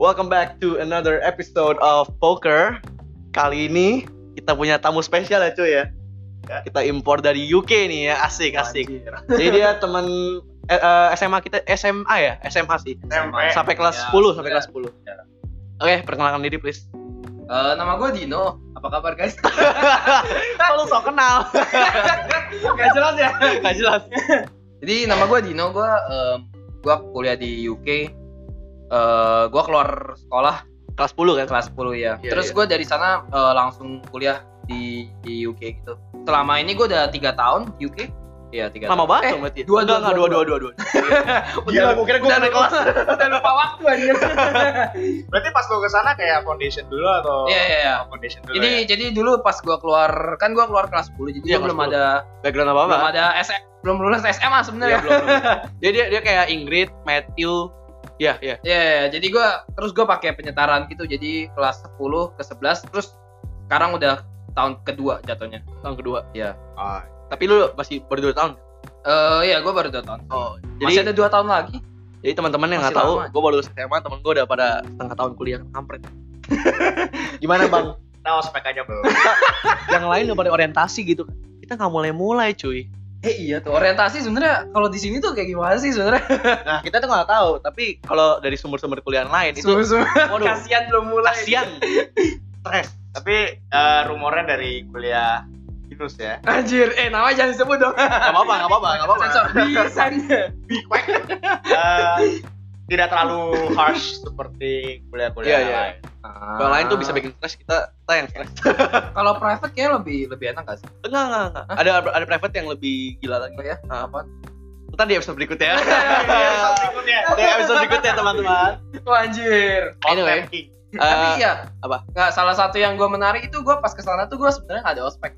Welcome back to another episode of Poker. Kali ini kita punya tamu spesial ya cuy ya. Ya. Kita impor dari UK nih ya, asik asik. Anjir. Jadi dia teman eh, eh, SMA kita SMA ya, SMA sih. SMP. Sampai kelas Ya, 10, sampai ya. kelas 10. Ya. Oke, perkenalkan diri please. Eh, nama gue Dino. Apa kabar guys? Kok lu sok kenal? Gak jelas ya. Gak jelas. Jadi nama gue Dino. Gue gue kuliah di UK. Eh, gue keluar sekolah Kelas 10 kan? kelas 10 ya. Iya, Terus iya. gue dari sana eh, langsung kuliah di di UK gitu. Selama ini gue udah tiga tahun di UK. Iya tiga. Lama banget Eh, dong berarti. dua, Enggak, dua, enggak, dua, dua, dua, dua, dua. Gila, gua kira gua udah kelas. udah lupa waktu anjir. Berarti pas lu ke sana kayak foundation dulu atau Iya iya iya. Oh, foundation dulu Jadi ya? jadi dulu pas gue keluar kan gue keluar kelas 10 jadi Iya, gua belum kelas 10. ada Background apa apa? belum ada SM belum lulus SMA Iya, sebenarnya. belum, belum. Jadi dia dia kayak Ingrid, Matthew. Iya, iya. Iya, jadi gue terus gue pakai penyetaran gitu, jadi kelas 10 ke 11, terus sekarang udah tahun kedua jatuhnya. Tahun kedua. Iya. Ah, Tapi lu masih baru 2 tahun. Eh, iya, gue baru dua tahun. Oh, Masih jadi ada dua tahun lagi. jadi teman-teman yang nggak Masih tahu, gue baru lulus SMA, temen gue udah pada setengah tahun kuliah kampret. Gimana bang? tahu spek aja belum. yang lain udah pada orientasi gitu kan? Kita nggak mulai-mulai cuy. Eh iya tuh orientasi sebenarnya kalau di sini tuh kayak gimana sih sebenarnya? Nah kita tuh nggak tahu, tapi kalau dari sumber-sumber kuliah lain itu, waduh, Kasihan belum mulai. kasian. Stres. Tapi eh, rumornya dari kuliah Yunus ya. Anjir, eh nama jangan disebut dong. Gak apa-apa, gak apa-apa, gak apa-apa. Sensor bisa. Eh, tidak terlalu harsh seperti kuliah-kuliah Iya, yang iya. lain. Kalau lain tuh bisa bikin stres, kita kita yang stres. Kalau private kayaknya lebih lebih enak gak sih? Enggak, enggak, enggak. Ada ada private yang lebih gila lagi. Oh ya? Ah. Apa? Ntar di episode berikutnya. Iya, berikutnya. di episode berikutnya teman-teman. Oh, anjir. Anyway. King. Tapi ya apa? Nggak, salah satu yang gue menarik itu gue pas ke sana tuh gue sebenarnya nggak ada ospek.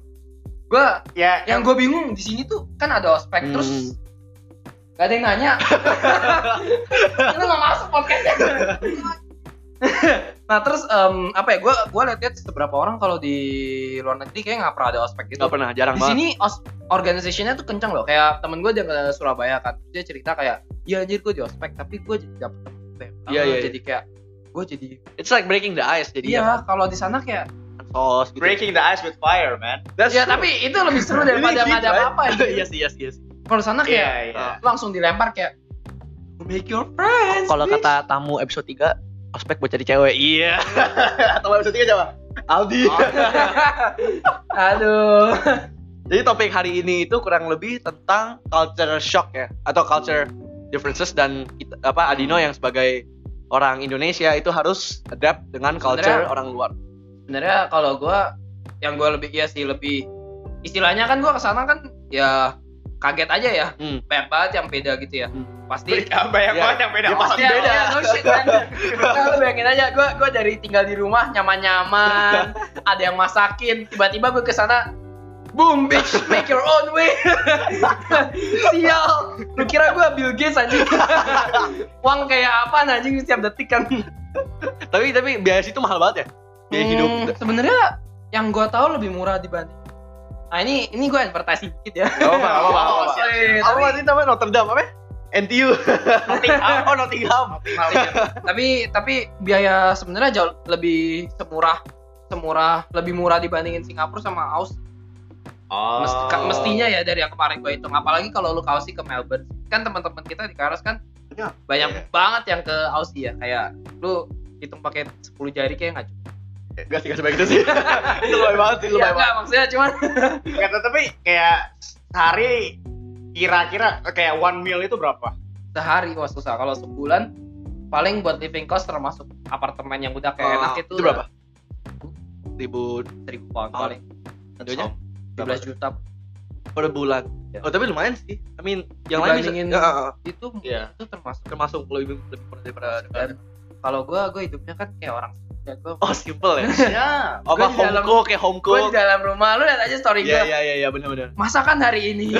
Gue Ya, yang gue bingung di sini tuh kan ada ospek Hmm. terus gak ada yang nanya. Lu nggak masuk podcastnya. nah terus em, apa ya? Gue gue lihat-lihat seberapa orang kalau di luar negeri kayak nggak pernah ada ospek gitu. nggak pernah, jarang Di banget. sini os organizationnya tuh kencang loh. Kayak temen gue dia ke Surabaya kan, dia cerita kayak, ya anjir gue di ospek tapi gue jadi dapet temen yang Iya, sama." iya, iya. Jadi kayak gue jadi It's like breaking the ice jadi Iya, kalau di sana kayak sos gitu. breaking the ice with fire, man. That's Ya true. tapi itu lebih seru daripada ada right? apa-apa. Iya iya sih, iya sih. Kalau di sana kayak iya. langsung dilempar kayak make your friends. Kalau bitch." kata tamu episode 3, ospek buat cari cewek. Iya. tamu episode 3 coba. Aldi. Oh. Aduh. Jadi topik hari ini itu kurang lebih tentang culture shock ya atau culture differences dan kita, apa Adino yang sebagai orang Indonesia itu harus adapt dengan culture Sebenarnya- orang luar. Sebenarnya kalau gua yang gua lebih iya sih lebih istilahnya kan gua ke sana kan ya kaget aja ya. Hmm. Banyak banget yang beda gitu ya. Hmm. Pasti Banyak Ya. banget yang beda. Ya, pasti Ya, beda. ya, no shit, man. Nah, lu bayangin aja, gue gua dari tinggal di rumah nyaman-nyaman, ada yang masakin, tiba-tiba gue ke sana, boom, bitch, make your own way. Sial, lu kira gue Bill Gates anjing? Uang kayak apa anjing setiap detik kan? Tapi tapi biaya situ mahal banget ya. Biaya hidup. Hmm, Sebenarnya yang gue tahu lebih murah dibanding. Nah ini ini gue advertising dikit ya. Gak apa-apa, gak apa-apa. Oh, apa-apa. siap, siap. Apa sih namanya Notre Dame apa? ya? NTU. Nottingham. oh Nottingham. tapi tapi biaya sebenarnya jauh lebih semurah semurah lebih murah dibandingin Singapura sama Aus Oh. Mesti- mestinya ya dari yang kemarin gue hitung apalagi kalau lu ke Aussie ke Melbourne kan teman-teman kita di Karas kan Iya. banyak Iya. banget yang ke Aussie ya kayak lu hitung pakai 10 jari kayak nggak cukup Gak sih, gak sebaik itu sih. itu lebay banget sih, ya lebay enggak banget. maksudnya cuman Kata tapi kayak sehari kira-kira kayak one meal itu berapa? sehari wah susah kalau sebulan paling buat living cost termasuk apartemen yang udah kayak Ah, enak itu itu berapa? Ribu seribu pound Oh. paling Aduhnya? 17 juta per bulan. Ya. Oh tapi lumayan sih. I mean, yang lain bisa. Ya, ah, ah. itu Iya. itu termasuk termasuk lebih lebih murah daripada dan kalau gue gue hidupnya kan kayak orang ya gue Oh simple ya. Ya. Apa home dalam- cook kayak home gue cook. di dalam rumah lu lihat aja story gue Iya iya iya iya benar-benar. masakan hari ini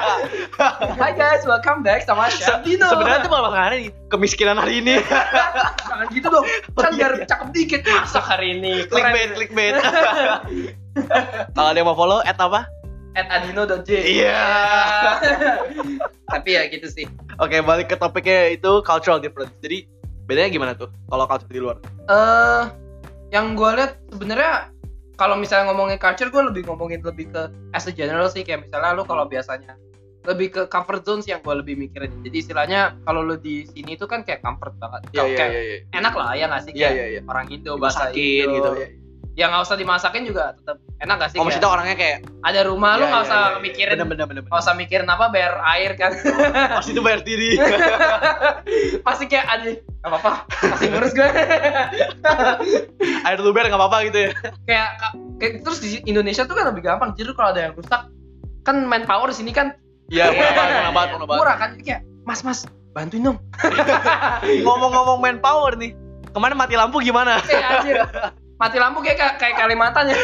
Hai guys welcome back sama Chef Dino Sebenarnya tuh malah masakannya nih kemiskinan hari ini. jangan gitu dong kan Oh, biar iya. cakep dikit masak hari ini clickbait clickbait. Kalau ada yang mau follow at apa? at adino.j Iya. tapi ya gitu sih Oke balik ke topiknya itu cultural difference. Jadi Bedanya gimana tuh kalau culture di luar? eh yang gue lihat sebenarnya kalau misalnya ngomongin culture gue lebih ngomongin lebih ke as a general sih kayak misalnya lu kalau biasanya lebih ke comfort zone sih yang gue lebih mikirin jadi istilahnya kalau lu di sini tuh kan kayak comfort banget Iya Kalau iya kayak iya. enak lah ya nggak sih Iya kayak iya iya. orang Indo bahasa Indo gitu. Ya nggak usah dimasakin juga tetap enak gak sih Oh maksudnya orangnya kayak ada rumah lu Iya, nggak iya, usah iya, iya. mikirin bener bener bener. nggak usah mikirin apa bayar air kan Pasti itu bayar diri. pasti kayak ada nggak apa-apa masih ngurus gue Air lu bayar nggak apa-apa gitu ya. kayak, kayak terus di Indonesia tuh kan lebih gampang jadi kalau ada yang rusak kan manpower di sini kan Iya murah banget murah banget murah banget. murah kan jadi kayak mas mas bantuin dong Ngomong-ngomong manpower nih. Kemarin mati lampu gimana? eh anjir mati lampu kayak kayak Kalimantan ya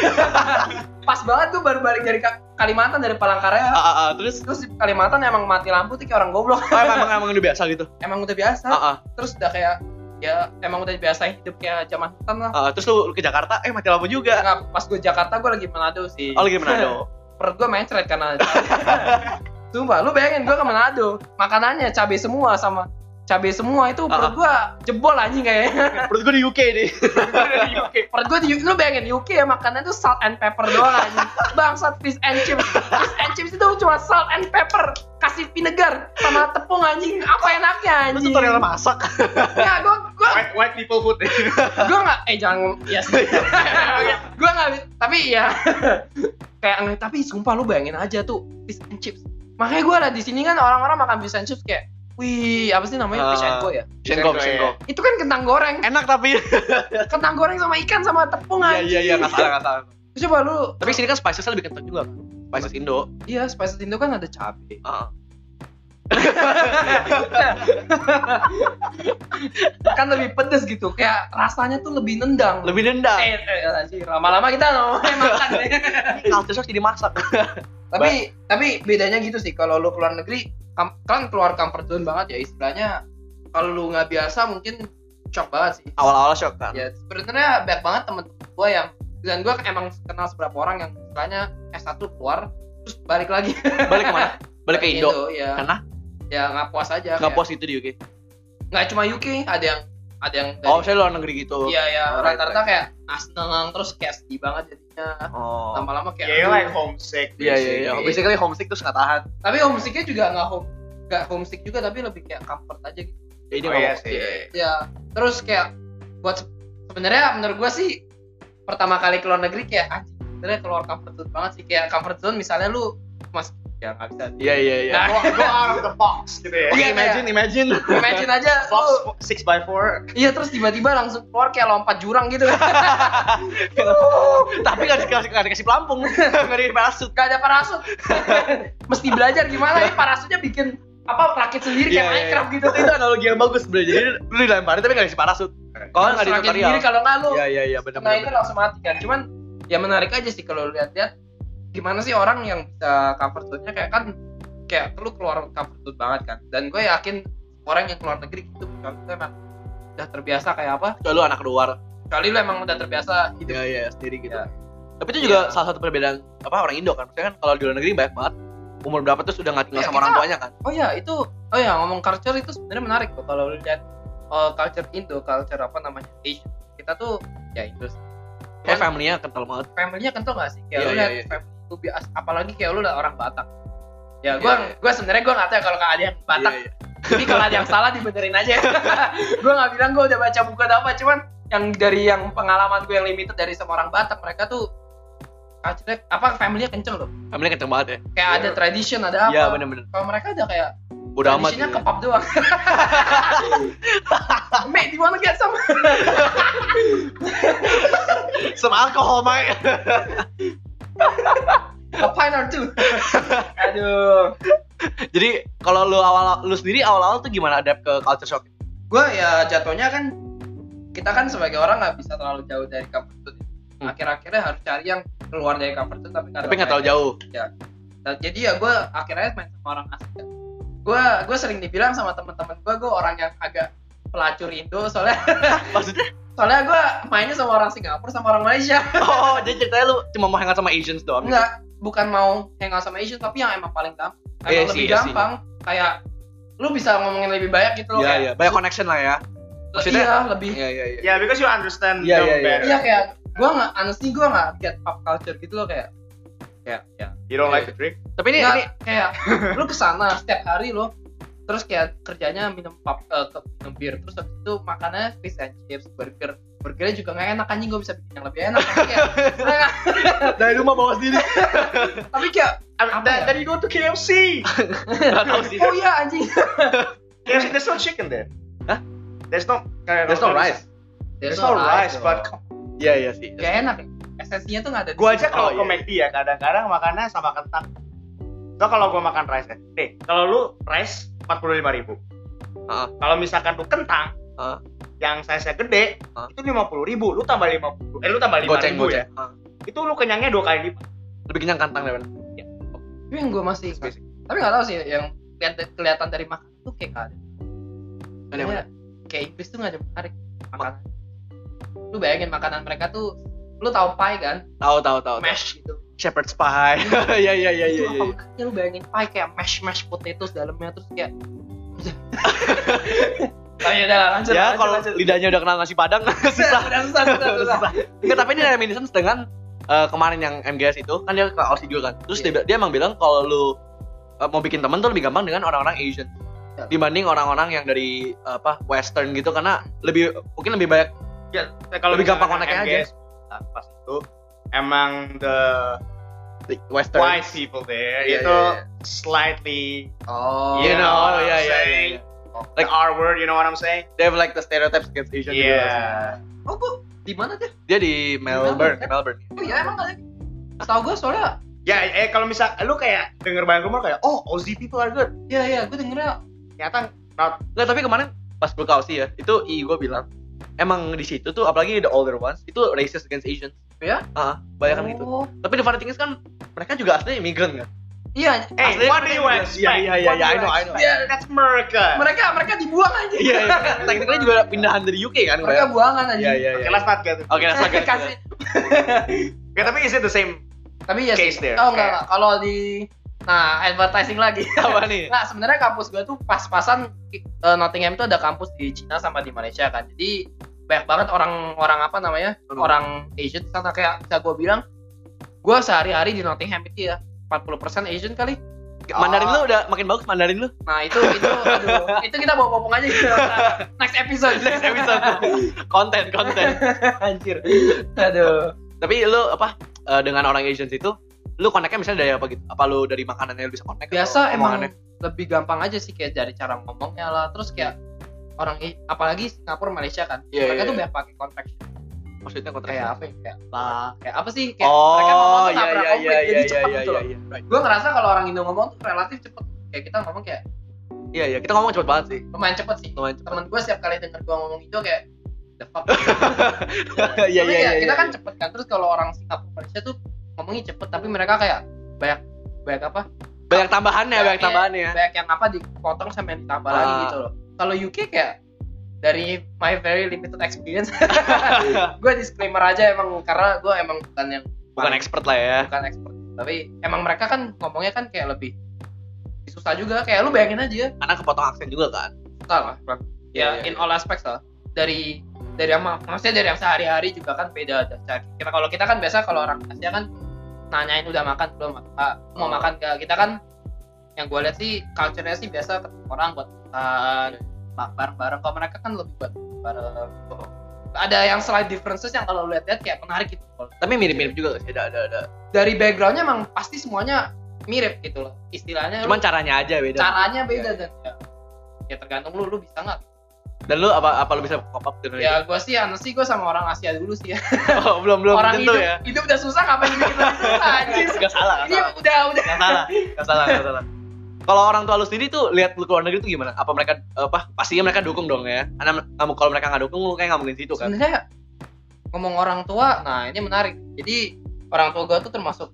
pas banget tuh baru balik dari Ka- Kalimantan dari Palangkaraya Ah, ah, ah. Terus terus di Kalimantan emang mati lampu tuh kayak orang goblok oh, emang, emang emang udah biasa gitu. emang udah biasa Ah, ah. terus udah kayak ya emang udah biasa hidup kayak zaman hutan lah Ah, terus lu ke Jakarta, eh mati lampu juga. Nggak, pas gue Jakarta gue lagi Manado sih Oh lagi Manado. perut gue mencret karena Sumpah, lu bayangin gue ke Manado Makanannya cabai semua sama cabai semua itu perut gue jebol anjing kayaknya. Perut gue di UK nih. Perut gue di lu bayangin UK ya makannya tuh salt and pepper doang anjing. Bangsat fish and chips. Fish and chips itu cuma salt and pepper Kasih vinegar sama tepung anjing. Apa enaknya Lu anjing? tutorial masak. Ya gue gue White, white people food. gue nggak eh jangan ya gue nggak tapi ya kayak tapi sumpah lu bayangin aja tuh fish and chips. Makanya gue ada di sini kan orang-orang makan fish and chips kayak wih apa sih namanya Ah. go ya Sengkok, Sengkok, sengkok. itu kan kentang goreng Enak tapi. kentang goreng sama ikan sama tepung Iya aja iya iya nggak salah nggak salah. coba lu Tapi sini kan spicesnya lebih kental juga. kan? Spices Indo. iya spices Indo kan ada cabai Ah. kan lebih pedes gitu kayak rasanya tuh lebih nendang Lebih nendang. eh, eh, eh, sih lama-lama kita ngomongin makan deh. Culture shock jadi masak. tapi tapi bedanya gitu sih kalau lu keluar negeri kan keluar comfort zone banget ya istilahnya kalau lu nggak biasa mungkin shock banget sih Awal-awal shock kan. ya sebenarnya banyak banget temen gue yang dan gue emang kenal beberapa orang yang istilahnya S1 keluar terus balik lagi Balik ke mana? Balik ke Indo. ya Karena ya nggak puas aja nggak puas gitu di UK. nggak cuma UK ada yang ada yang dari Oh, saya luar negeri gitu. iya ya Right, rata-rata kayak asneng terus kayak sedih banget jadinya Oh. lama-lama kayak Yeah, like homesick. Iya iya iya. Basically. Homesick terus nggak tahan. tapi homesicknya juga nggak home nggak homesick juga tapi lebih kayak comfort aja gitu Jadi Oh, iya mau- sih. ya terus kayak buat se- sebenarnya menurut gua sih pertama kali keluar negeri kayak anjing sebenarnya keluar comfort zone banget sih kayak comfort zone misalnya lu mas ya nggak bisa Iya iya iya. Nah, Go, out of the box gitu ya. Iya, imagine, imagine. imagine aja Box 6 by 4 iya terus tiba-tiba langsung keluar kayak lompat jurang gitu Tapi nggak dikasih nggak dikasih pelampung, nggak dikasih parasut. gak ada parasut mesti belajar gimana ya parasutnya bikin apa rakit sendiri kayak Iya, iya, iya. Minecraft gitu Itu analogi yang bagus bro. Jadi lu dilemparin tapi nggak dikasih parasut. Kalau Harus nggak di rakit tutorial. sendiri kalau nggak lu Iya iya iya benar nah itu benar. langsung mati kan cuman ya menarik aja sih kalau lihat-lihat gimana sih orang yang bisa comfort zone-nya kayak kan kayak lu keluar comfort zone banget kan dan gue yakin orang yang keluar negeri gitu kalau itu emang udah terbiasa kayak apa lu anak luar. kali lu emang udah terbiasa hidup Iya iya sendiri gitu. Ya. Tapi itu juga Iya. salah satu perbedaan apa orang Indo kan. Maksudnya kan kalau di luar negeri banyak banget umur berapa terus udah nggak tinggal Iya, sama orang kita- tuanya kan. oh ya itu oh ya ngomong culture itu sebenarnya menarik tuh kalau lu lihat oh, culture Indo culture apa namanya Asian kita tuh ya Indo sih. Kayak family-nya kental banget. family-nya kental gak sih kayak Iya, lu iya, lihat family biasa apalagi kayak lu lihat orang Batak ya gue Iya, iya. gue sebenarnya gue nggak tahu ya kalau ada yang Batak Iya, iya. Jadi kalau ada yang salah dibenerin aja. gue nggak bilang gue udah baca buku atau apa, cuman yang dari yang pengalaman gue yang limited dari sama orang Batak, mereka tuh culture apa family-nya kenceng loh. Family kenceng banget ya. Kayak ada tradition, ada apa. Iya benar-benar. Kalau mereka ada kayak Udah amat. traditionnya gitu. kepap doang. Mate, do you wanna get some? Sama alkohol, Mai. A pint or two. Aduh. Jadi kalau lu awal lu sendiri awal-awal tuh gimana adapt ke culture shock? Gue ya jatuhnya kan kita kan sebagai orang nggak bisa terlalu jauh dari comfort zone. Hmm. Akhir-akhirnya harus cari yang keluar dari comfort zone tapi nggak Tapi nggak terlalu jauh. Nah, jadi ya gue akhirnya main sama orang asing. Gue gue sering dibilang sama teman-teman gue gue orang yang agak pelacur Indo soalnya Maksudnya? Soalnya gue mainnya sama orang Singapura sama orang Malaysia. Oh, jadi ceritanya lu cuma mau hangout sama Asians doang. gitu? Enggak, bukan mau hangout sama Asian tapi yang emang paling gampang. Emang Iya lebih sih, iya sih. gampang kayak lu bisa ngomongin lebih banyak gitu loh Iya, kayak iya. Banyak connection lah ya. Maksudnya- iya lebih Iya iya iya. Yeah, because you understand Iya, them iya, iya. better. iya kayak gue nggak honestly gue nggak get pop culture gitu loh kayak kayak ya You don't Iya. like to drink? Tapi ini Nggak, ini kayak lu ke sana setiap hari lo terus kayak kerjanya minum pop eh, ke minum bir terus habis itu makannya fish and chips burger burgernya juga nggak enak anjing gue bisa bikin yang lebih enak kayak dari rumah bawa sendiri. tapi kayak Apa ya? you go to KFC. Oh iya anjing KFC, there's no chicken there. Hah? There's no. There's no rice. There's no rice, but Iya iya sih. Gak enak ya esensinya tuh nggak ada di gua situ. aja kalau Oh, ke iya. McD ya kadang-kadang makannya sama kentang. So kalau gua makan rice ya, nih kalau lu rice empat puluh lima ribu. Heeh. Kalau misalkan tuh kentang, Heeh. yang size nya gede, Heeh. itu lima puluh ribu. Lu tambah lima puluh, eh lu tambah lima ribu goceng. ya. Ah. Itu lu kenyangnya dua kali lipat. Lebih kenyang kantang daripada. tapi yang gue masih Spesifik. tapi nggak tahu sih yang kelihatan kelihatan dari makan tuh kayak nggak ada Ada Kayak- Inggris tuh nggak ada menarik makanan lu bayangin makanan mereka tuh lu tahu pie kan Tahu tahu tahu. tahu. mash gitu Shepherd's pie. Iya iya iya iya Itu iya. apa makannya lu bayangin pie kayak mash mash potatoes dalamnya terus kayak Oh ya udah lanjut Ya lanjut, kalau lanjut. lidahnya udah kenal nasi padang susah. udah susah susah susah Enggak, tapi ini reminiscence dengan eh, kemarin yang MGS itu kan dia ke Aussie juga kan. Terus Iya. dia, dia emang bilang kalau lu eh, mau bikin temen tuh lebih gampang dengan orang-orang Asian Ya. dibanding orang-orang yang dari eh, apa Western gitu karena lebih mungkin lebih banyak Ya, kalau Lebih gampang kontaknya MGS, nah, pas itu emang the Western. white people there Iya, itu iya, iya. slightly oh You know, what yeah, I'm yeah, saying? yeah, the R word, you know what I'm saying? They have like the stereotypes against Asian. Yeah. oh gua di mana dia Dia di Melbourne, di Melbourne. oh iya emang ada Setahu gue soalnya Ya, eh kalau misal lu kayak denger banyak rumor kayak, oh Aussie people are good. iya iya gue dengernya Ternyata not. Nggak, tapi kemarin pas gue ke Aussie ya, itu i gue bilang emang di situ tuh apalagi the older ones itu racist against Asians. Ya Ah, banyak kan gitu. Oh. Tapi the funny thing is kan mereka juga aslinya imigran kan. iya Hey, Aslinya what do you expect? Iya iya iya, iya, I know I know. Iya. That's America. mereka mereka dibuang aja Iya iya. Tekniknya juga pindahan dari UK kan. mereka buangan aja Iya iya Okay, iya. let's not get it. Oke, get into kasih Ya, tapi is it the same? tapi ya Case sih there. oh enggak enggak kalau di nah advertising lagi Apa nih? Nah, sebenarnya kampus gua tuh pas-pasan eh, Nottingham tuh ada kampus di Cina sama di Malaysia kan. Jadi banyak banget orang-orang apa namanya? Hmm. Orang Asian sana kayak bisa gua bilang gua sehari-hari di Nottingham itu ya 40% Asian kali. Mandarin lu udah makin bagus Mandarin lu. Nah, itu itu aduh, itu kita bawa popong aja gitu. Next episode. Next episode. konten konten. Anjir. Aduh. Tapi lu apa eh, dengan orang Asian itu lu koneknya misalnya dari apa gitu? Apa lu dari makanannya lu bisa konek? Biasa emang omongannya? lebih gampang aja sih kayak dari cara ngomongnya lah. Terus kayak orang apalagi Singapura Malaysia kan. Iya, mereka iya, tuh iya. banyak pakai contraction. maksudnya kontrak kayak apa ya? Kayak lah, kayak apa sih? Kayak Oh, mereka ngomong tuh iya konflik, iya jadi iya cepet iya gitu iya loh. iya. Right. Gue ngerasa kalau orang Indo ngomong tuh relatif cepet. Kayak kita ngomong kayak Iya iya, kita ngomong cepet banget sih. lumayan cepet sih. Lumayan cepet. Temen gue setiap kali denger gue ngomong itu kayak the fuck. Iya iya ya, iya. kita kan cepet kan. Terus kalau orang Singapura Malaysia tuh ngomongnya cepet, tapi mereka kayak banyak banyak apa? banyak tambahannya, banyak Kayak tambahannya. Banyak yang apa dipotong sampai yang ditambah lagi Ah. gitu loh. Kalau UK kayak dari my very limited experience, gue disclaimer aja emang karena gue emang bukan yang Bukan expert lah ya. bukan expert. Tapi emang mereka kan ngomongnya kan kayak lebih susah juga. Kayak lu bayangin aja. Karena kepotong aksen juga kan. susah lah. Iya, ya iya, in all aspects lah. Dari dari yang maksudnya dari yang sehari-hari juga kan beda ada cara kita kalau kita kan biasa kalau orang Asia kan nanyain udah makan belum? Pak, mau Oh. makan gak kita kan yang gue lihat sih culture-nya sih biasa ketemu orang buat makan bareng-bareng kalau mereka kan lebih buat bareng ada yang slight differences yang kalau lihat-lihat kayak menarik gitu Tapi mirip-mirip juga sih, ada ada ada. dari backgroundnya emang pasti semuanya mirip gitu loh istilahnya Cuman lu- caranya aja beda. caranya beda Iya, dan ya, ya tergantung lu lu bisa nggak Dan lu apa apa lu bisa pop up dengan ya gue sih sih gue sama orang Asia dulu sih ya Oh, belum belum orang hidup ya. hidup udah susah ngapain bikin lebih susah anjir Gak salah, gak ini salah. udah udah Gak salah, gak salah, gak salah. Kalau orang tua lu sendiri tuh lihat lu keluar negeri tuh gimana? Apa mereka apa pastinya mereka dukung dong ya? Karena kamu kalau mereka nggak dukung lu kayak nggak mungkin situ kan? sebenarnya ngomong orang tua nah ini menarik jadi orang tua gue tuh termasuk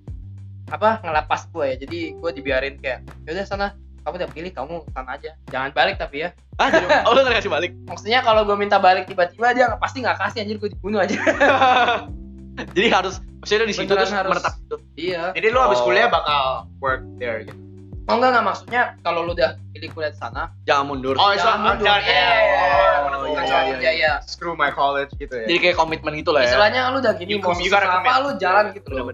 apa ngelepas gue ya jadi gue dibiarin kayak yaudah sana kamu udah pilih kamu sana aja jangan balik tapi ya Ah, jadi, oh lu nggak kasih balik? maksudnya kalau gue minta balik tiba-tiba dia pasti nggak kasih anjir gue dibunuh aja jadi harus maksudnya di situ terus harus. menetap gitu. iya Jadi lu habis Oh. kuliah bakal work there gitu. Oh enggak enggak maksudnya kalau lu udah pilih kuliah di sana Jangan mundur. Oh, Jangan mundur. jangan Iya, iya, iya. oh, gonna Oh, go iya, iya, ya ya screw my college gitu ya Jadi kayak komitmen gitu lah ya. istilahnya lu udah gini You mau apa lu jalan gitu loh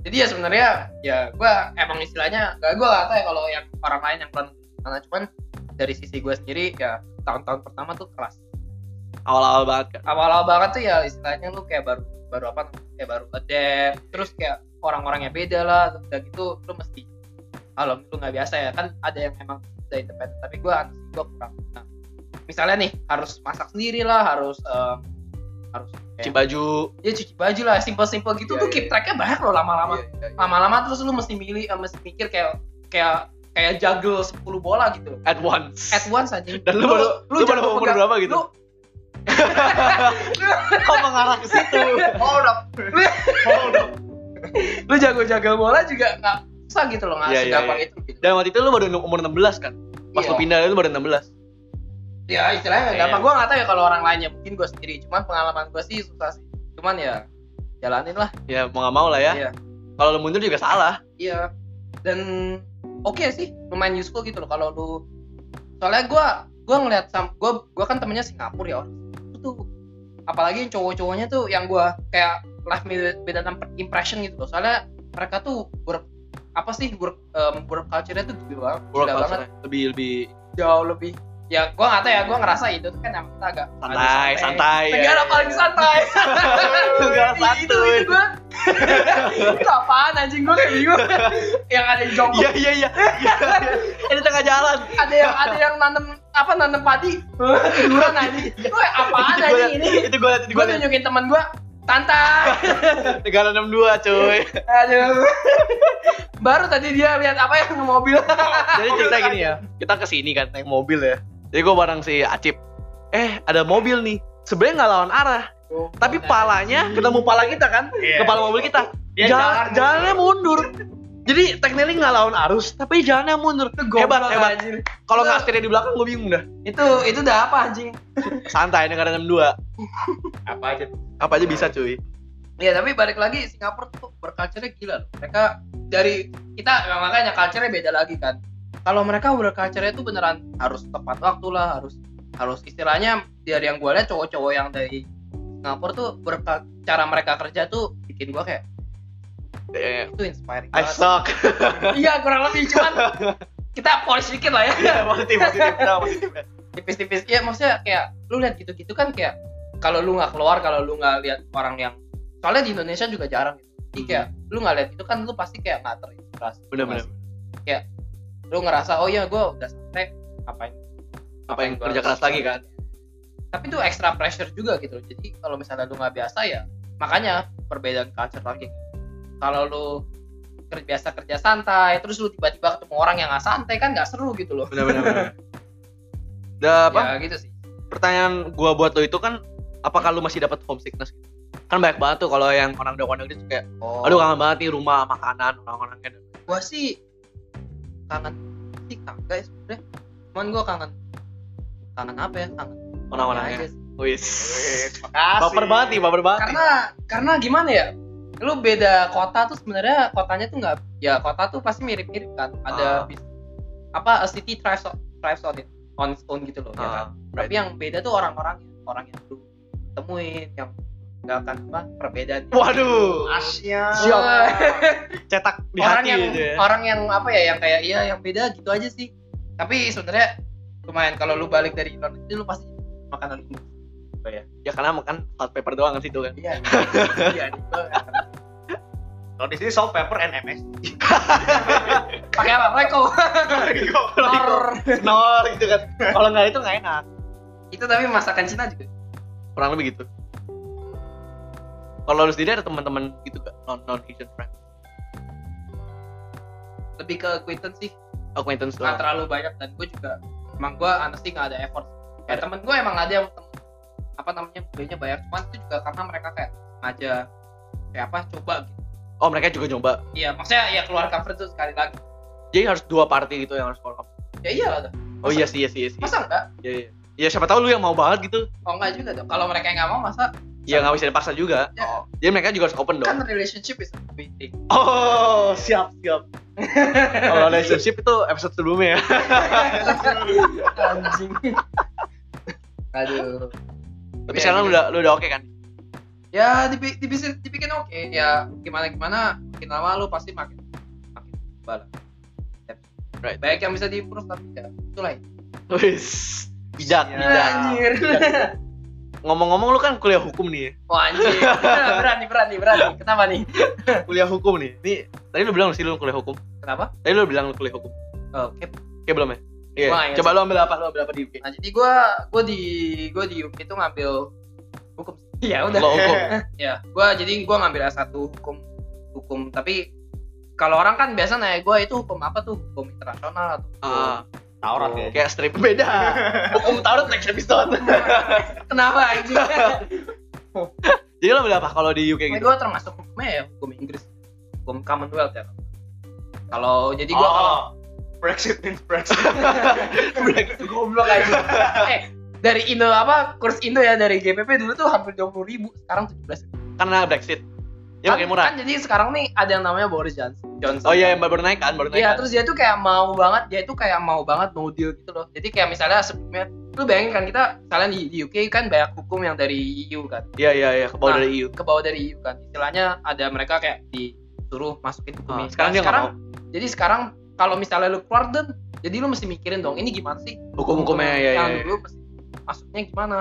jadi ya sebenarnya ya gue emang istilahnya gak gue gak tahu ya kalau yang orang lain yang pelan gimana cuman dari sisi gue sendiri ya tahun-tahun pertama tuh keras Awal-awal banget kan. awal-awal banget tuh ya istilahnya lu kayak baru baru apa kayak baru adapt terus kayak orang-orangnya beda lah udah gitu lu mesti kalau lu nggak biasa ya kan ada yang emang udah independen tapi gue gue kurang nah, misalnya nih harus masak sendiri lah harus em, harus Cuci kayak, baju. ya cuci baju lah simple-simple gitu Iya, tuh iya, keep iya. tracknya banyak loh lama-lama Iya, iya, iya. lama-lama terus lu mesti milih eh, mesti mikir kayak kayak kayak juggle 10 bola gitu At once. at once aja Dan lu baru- lu baru jago umur berapa gitu? lu Kok mengarah ke situ? hold up hold up lu jago-jago bola juga nggak susah gitu loh nggak Iya, iya, segampang iya. itu gitu. Dan waktu itu lu baru umur 16 kan? Pas Iya. lu pindah itu baru 16. ya istilahnya nggak Iya. gampang gue nggak tahu ya kalau orang lainnya mungkin gue sendiri cuman pengalaman gue sih susah sih cuman ya jalanin lah Ya mau gak mau lah ya. iya Kalau lu mundur juga salah. iya dan oke sih lumayan useful gitu loh kalau lu soalnya gue gue ngeliat sam gue gue kan temennya Singapura ya orang itu tuh apalagi cowok-cowoknya tuh yang gue kayak life with an impression gitu loh soalnya mereka tuh work apa sih work um, work culture-nya tuh gila, Work gila banget culture lebih lebih jauh lebih ya gue nggak tahu ya gue ngerasa itu tuh kan emang kita agak santai, santai. ya. negara paling santai Negara itu santuy. itu gue itu apaan anjing gue kayak bingung yang ada yang jongkok Iya iya iya. Ini tengah jalan. ada yang ada yang nanam apa nanam padi tiduran anjing gue apaan Itu anjing ini Itu gue itu gue tunjukin temen gue santai Negara 62 cuy. aduh baru tadi dia lihat apa yang mobil Jadi cerita gini ya. Kita ke sini kan naik mobil ya. Jadi gue bareng si Acip. Eh ada mobil nih. Sebenarnya nggak lawan arah. Tapi palanya ketemu pala kita kan. Iya. Kepala mobil kita. Dia Jalan, jalan jalannya mundur. Jadi technically nggak lawan arus, tapi jalannya mundur. Hebat, hebat. Kalau nggak setirnya di belakang gue bingung dah. itu itu udah apa anjing Santai negara 62. apa aja Apa aja bisa cuy. Ya tapi balik lagi Singapura tuh berculture-nya gila loh. Mereka dari kita ya, makanya culture-nya beda lagi kan. Kalau mereka berculture-nya tuh beneran harus tepat waktu lah, harus harus istilahnya dari yang gue lihat cowok-cowok yang dari Singapura tuh berka- cara mereka kerja tuh bikin gue kayak Eh, itu inspiring I banget. suck. Iya kurang lebih cuman kita polish dikit lah ya. Iya, positif, positif, nah, positif. Tipis-tipis. Ya maksudnya kayak lu lihat gitu-gitu kan kayak kalau lu nggak keluar, kalau lu nggak lihat orang yang soalnya di Indonesia juga jarang gitu. Jadi kayak lu nggak lihat itu kan lu pasti kayak nggak terinspirasi. Bener-bener. Kayak lu ngerasa oh iya gue udah sampai ngapain Apa yang kerja keras lagi kan? tapi itu extra pressure juga gitu loh. jadi kalau misalnya lu nggak biasa ya makanya perbedaan culture lagi kalau lu kerja biasa kerja santai terus lu tiba-tiba ketemu orang yang nggak santai kan nggak seru gitu loh Bener-bener. bener. Udah apa? ya gitu sih Pertanyaan gua buat lo itu kan, apakah lu masih dapat homesickness? Kan banyak banget tuh kalau yang orang udah negeri tuh kayak, oh aduh kangen banget nih rumah, makanan, orang-orangnya. gua sih kangen sih kagak ya sebenernya cuman gua kangen kangen apa ya kangen Orang-orangnya. Wis. Baper banget nih, baper banget. karena karena gimana ya lu beda kota tuh sebenarnya kotanya tuh nggak ya kota tuh pasti mirip-mirip kan ada Ah. bis- apa a city thrives on, thrives on it on its own gitu loh ya kan Ah, right. tapi yang beda tuh orang-orang orang yang lu temuin yang nggak akan apa perbedaan Waduh. Asia Siap. Cetak di orang hati yang gitu ya. orang yang apa ya yang kayak iya yang beda gitu aja sih tapi sebenarnya lumayan kalau lu balik dari luar negeri lu pasti makanan lu Ya karena makan salt pepper doang kan situ kan. iya iya gitu. kalau di sini salt pepper and MS pakai apa Reko Nor. Nor gitu kan. Kalau nggak itu nggak enak. itu tapi masakan Cina juga Kurang lebih gitu. Kalau lu sendiri ada teman-teman gitu gak? Non non Asian friend. lebih ke acquaintance sih Acquaintance nggak terlalu banyak dan gue juga emang gue honestly nggak ada effort Ada. temen gue emang ada yang tem- apa namanya belinya bayar cuman itu juga karena mereka kayak aja kayak apa coba gitu Oh mereka juga nyoba. iya maksudnya ya keluar cover tuh sekali lagi Jadi harus dua party gitu yang harus follow up. ya iya lah Oh iya sih, iya sih, iya sih. masa enggak Iya, iya. Ya siapa tahu lu yang mau banget gitu. oh enggak juga dong kalau mereka yang nggak mau masa Ya nggak bisa dipaksa juga. Ya. Oh. Jadi mereka juga harus open kan dong. relationship is a big thing Oh, siap, siap. Kalau relationship itu episode sebelumnya ya. anjing Aduh. Tapi Ya, sekarang lu udah lu udah oke kan? ya dibi dibikin, dibikin oke ya gimana gimana makin lama lu pasti makin makin bala Right. baik yang bisa diimprove tapi ya itulah Wis. Bijak, Ya. bijak. anjir Ngomong-ngomong lu kan kuliah hukum nih. Wah anjir berani berani berani kenapa nih Kuliah hukum nih. Nih, tadi lu bilang sih lu kuliah hukum. kenapa Tadi lu bilang lu kuliah hukum. oke Oke belum ya? Iya. Wah, iya Coba lu ambil apa? Lu ambil apa di UK? nah jadi gua gua di gua di UK itu ngambil hukum ya udah Lo hukum. ya gua jadi gua ngambil S1 hukum hukum tapi kalau orang kan biasa nanya gua itu hukum apa tuh hukum internasional atau hukum Ah, Taurat ya. kayak strip beda. hukum Taurat next episode. kenapa anjir Jadi lo ambil apa kalau di UK gitu? gue termasuk hukumnya ya hukum Inggris hukum Commonwealth ya kalau jadi gue kalau Oh, Brexit means Brexit. goblok aja eh dari Indo apa kurs Indo ya dari GPP dulu tuh hampir dua ribu sekarang 17 Karena Brexit. Ya kan, murah. kan jadi sekarang nih ada yang namanya Boris Johnson Johnson Oh iya, yang baru naik kan, baru naik. Iya, kan? terus dia tuh kayak mau banget, dia tuh kayak mau banget no deal gitu loh. Jadi kayak misalnya sebelumnya, lu bayangin kan kita misalnya di, di UK kan banyak hukum yang dari EU kan, Iya, iya, iya, ke bawah Nah, dari EU. ke bawah dari EU kan. Istilahnya ada mereka kayak disuruh masukin hukum Ah, sekarang Nah, dia sekarang, jadi sekarang kalau misalnya lu keluar dan jadi lu mesti mikirin dong, ini gimana sih? Hukum-hukumnya, iya, yang iya, iya. dulu mesti masuknya gimana?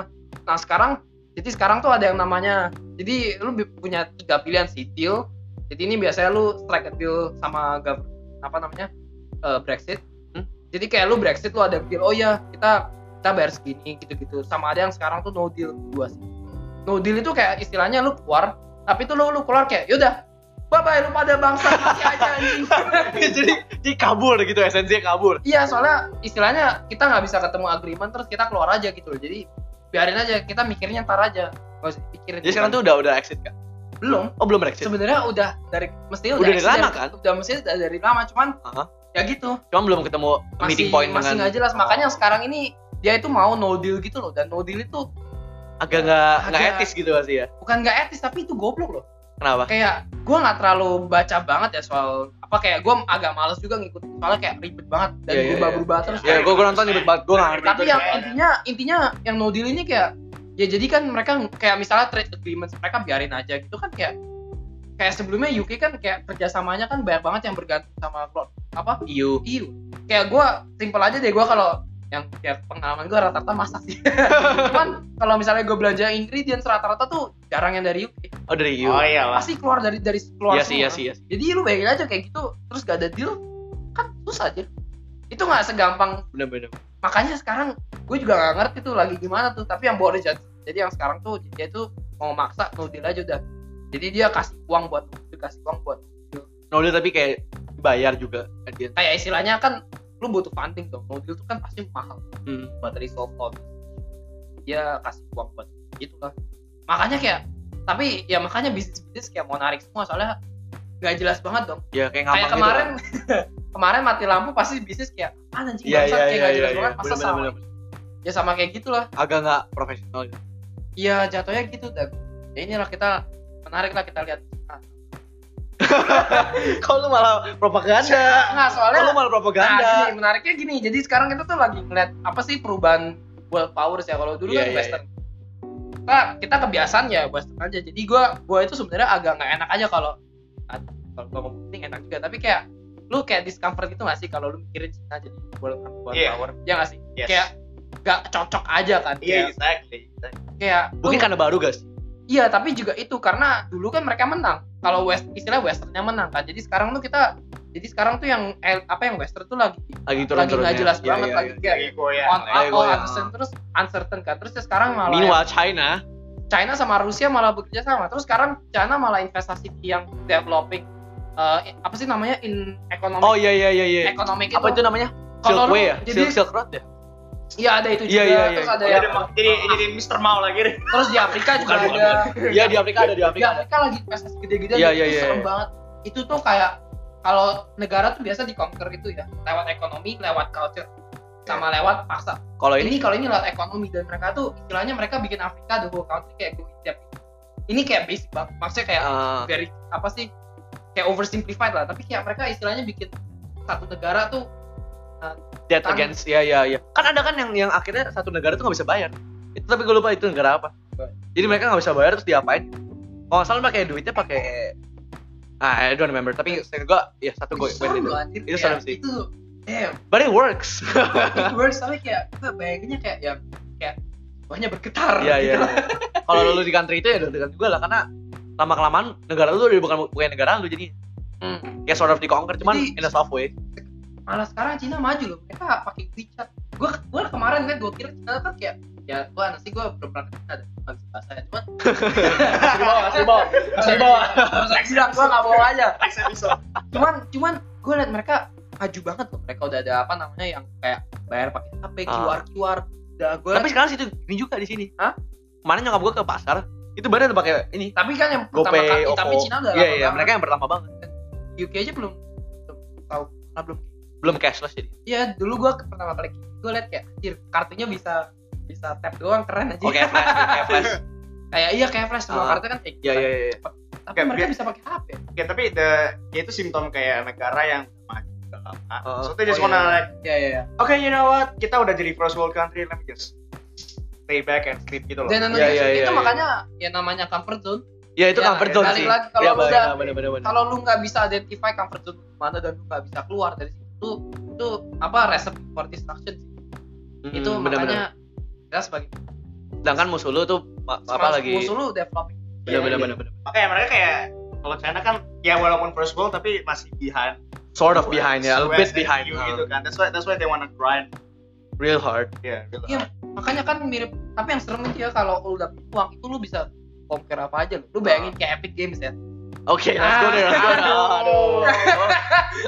Nah sekarang, jadi sekarang tuh ada yang namanya, jadi lu punya tiga pilihan sih deal. Jadi ini biasanya lu strike a deal sama gov apa namanya eh, Brexit. Hmm? Jadi kayak lu Brexit lu ada deal, oh ya kita kita bayar segini gitu-gitu. Sama ada yang sekarang tuh no deal dua sih. No deal itu kayak istilahnya lu keluar, tapi tuh lu lu keluar kayak yaudah, bye bye lu pada bangsa mati aja anjing. jadi, jadi kabur gitu, esensinya kabur. Iya soalnya istilahnya kita nggak bisa ketemu agreement terus kita keluar aja gitu loh. Jadi biarin aja kita mikirnya ntar aja. Gak usah pikirin. Jadi sekarang tuh udah udah exit kan? belum. Oh belum Brexit. Sebenarnya udah dari mestinya Udah dari exit lama, dari- kan? Udah udah dari lama cuman Aha. ya gitu. Cuma belum ketemu Masih meeting point masih dengan nggak jelas. Makanya sekarang ini dia itu mau no deal gitu loh dan no deal itu agak nggak nggak etis gitu pasti ya. bukan nggak etis tapi itu goblok loh. Kenapa? Kayak gua nggak terlalu baca banget ya soal apa kayak gua agak males juga ngikut soalnya kayak ribet banget dan Iya, iya, berubah-berubah terus Ya, gue gue nonton ribet banget, gue nggak ngerti. tapi yang intinya intinya yang no deal ini kayak ya jadi kan mereka kayak misalnya trade agreements mereka biarin aja gitu kan kayak kayak sebelumnya UK kan kayak kerjasamanya kan banyak banget yang bergantung sama apa EU. EU kayak gue simple aja deh gue kalau yang kayak pengalaman gue rata-rata masak sih cuman kalau misalnya gue belanja ingredients rata-rata tuh jarang yang dari UK Oh dari EU. Oh iya lah. pasti keluar dari dari keluar Iya sih, semua iya sih, iya sih. jadi lu bayangin aja kayak gitu terus gak ada deal kan susah aja itu nggak segampang Bener-bener. makanya sekarang gue juga gak ngerti tuh lagi gimana tuh tapi yang Boris Johnson jadi yang sekarang tuh dia tuh mau maksa no deal aja udah jadi dia kasih uang buat dia kasih uang buat No deal tapi kayak bayar juga. end. kayak istilahnya kan lu butuh funding dong deal tuh kan pasti mahal Hmm. all this. dia kasih uang buat gitu lah makanya kayak tapi ya makanya bisnis bisnis kayak mau narik semua soalnya nggak jelas banget dong Ya kayak kayak gitu. kemarin kemarin mati lampu pasti bisnis kayak ah anjing Iya bangsat iya kayak iya nggak iya. jelas iya. banget masa Bener, sama bener, bener. ya sama kayak gitulah Agak nggak profesional. gitu. Iya jatuhnya gitu dan ya inilah kita menarik lah kita lihat. Nah, Kok lu malah propaganda? Nggak soalnya lu malah nah, propaganda? gini, menariknya gini. Jadi sekarang kita tuh lagi ngeliat apa sih perubahan world powers ya kalau dulu Iya, kan iya, western. Kita, kita kebiasaan ya western aja. Jadi gua gua itu sebenarnya agak nggak enak aja kalau kalau gua ngomong penting enak juga tapi kayak lu kayak discomfort gitu gak sih kalau lu mikirin Cina jadi world, world Iya. power ya gak sih Yes. kayak gak cocok aja kan Iya, kayak, exactly. kayak lu- Mungkin karena baru guys. Iya, tapi juga itu karena dulu kan mereka menang. Kalau West istilah Westernnya menang kan. Jadi sekarang tuh kita jadi sekarang tuh yang eh, apa yang Western tuh lagi Lagi lagi turun-turunnya. nggak jelas Iya, banget iya, lagi iya. kayak Lagi goyang. on Lagi up, oh, uncertain terus uncertain kan. Terus ya sekarang malah Meanwhile China, China sama Rusia malah bekerja sama. Terus sekarang China malah investasi di yang developing eh, apa sih namanya in ekonomi oh iya iya iya iya. ekonomi Apa itu namanya? Silk Way ya? jadi- Silk Silk Road ya? Iya ada itu Iya, juga. iya, iya. Terus ada Oh, yang jadi, jadi, jadi Mr. Mau lagi deh. terus di Afrika juga Bukan, ada. Iya di Afrika ada di di Afrika. ada. Afrika lagi investasi gede-gede Iya, itu iya, iya, serem iya. banget itu tuh kayak kalau negara tuh biasa di conquer itu ya lewat ekonomi lewat culture sama lewat paksa Kalau ini ini kalau ini lewat ekonomi dan mereka tuh istilahnya mereka bikin Afrika the whole country kayak go Egypt ini kayak basic banget maksudnya kayak eh, very apa sih kayak oversimplified lah tapi kayak mereka istilahnya bikin satu negara tuh debt against ya ya ya. Kan ada kan yang yang akhirnya satu negara tuh nggak bisa bayar. itu tapi gue lupa itu negara apa jadi mereka nggak bisa bayar terus diapain kalau nggak salah pakai duitnya pakai ah I don't remember tapi saya gue ya satu gue Itu. Itu serem sih. Itu damn. but it works It works tapi kayak gue bayanginnya kayak yang kayak banyak bergetar Iya iya. iya. Kalau lu di country itu ya degan juga lah karena lama kelamaan negara lu udah bukan bukan negara lu jadi Hmm. kayak sort of dikonquer cuman Jadi- in a soft way. Malah sekarang Cina maju loh. Mereka pakai WeChat. Gue gue kemarin kan gue kira Cina kan kayak ya gue nasi gue belum pernah ke Cina dan nggak bisa bahasa cuman bawah, kasih di bawah. Kasih di bawah. bilang gue nggak mau aja cuman cuman gue liat mereka maju banget loh mereka udah ada apa namanya yang kayak bayar pakai HP Ah. QR QR udah gue Tapi sekarang situ ini juga di sini. Hah? Kemarin nyokap gua ke pasar itu baru pakai ini tapi kan yang pertama GoPay, kali tapi Cina udah Iya lama iya, banget. mereka yang pertama banget. UK aja belum belum tahu belum Belum cashless jadi. Iya dulu gue pertama kali gue liat kayak anjir kartunya bisa bisa tap doang keren aja Oke, flash, kayak flash. kayak iya kayak flash semua Ah. kartu kan kayak Iya iya iya. tapi Kayak mereka bisa pakai HP Ya tapi the ya itu simptom kayak negara yang maju lama. Oh. so they just Oh, wanna iya. like, iya iya iya okay you know what, kita udah jadi first world country, let me just stay back and sleep gitu loh. dan Iya, iya, itu iya, iya. makanya ya namanya comfort zone Ya itu Ya, comfort ya, zone balik sih. lagi, kalau lu bener, udah- kalau lu nggak bisa identify comfort zone mana dan lu nggak bisa keluar dari situ itu apa recipe for destruction sih Mm, itu bener, bener. makanya kita sebagai sedangkan musuh lu tuh apa lagi? musuh lu developing Bener Iya, bener iya. bener bener. Makanya mereka kayak kalau China kan ya walaupun first world tapi masih behind. Sort of behind ya, a US bit behind. Uh, gitu kan. That's why that's why they wanna grind. Real hard. Yeah, gitu. Iya, makanya kan mirip tapi yang serem itu ya kalau lu dapet uang itu lu bisa compare apa aja lu. Lu bayangin kayak Epic Games ya. Oke, let's go there. Let's go there. Aduh. Aduh.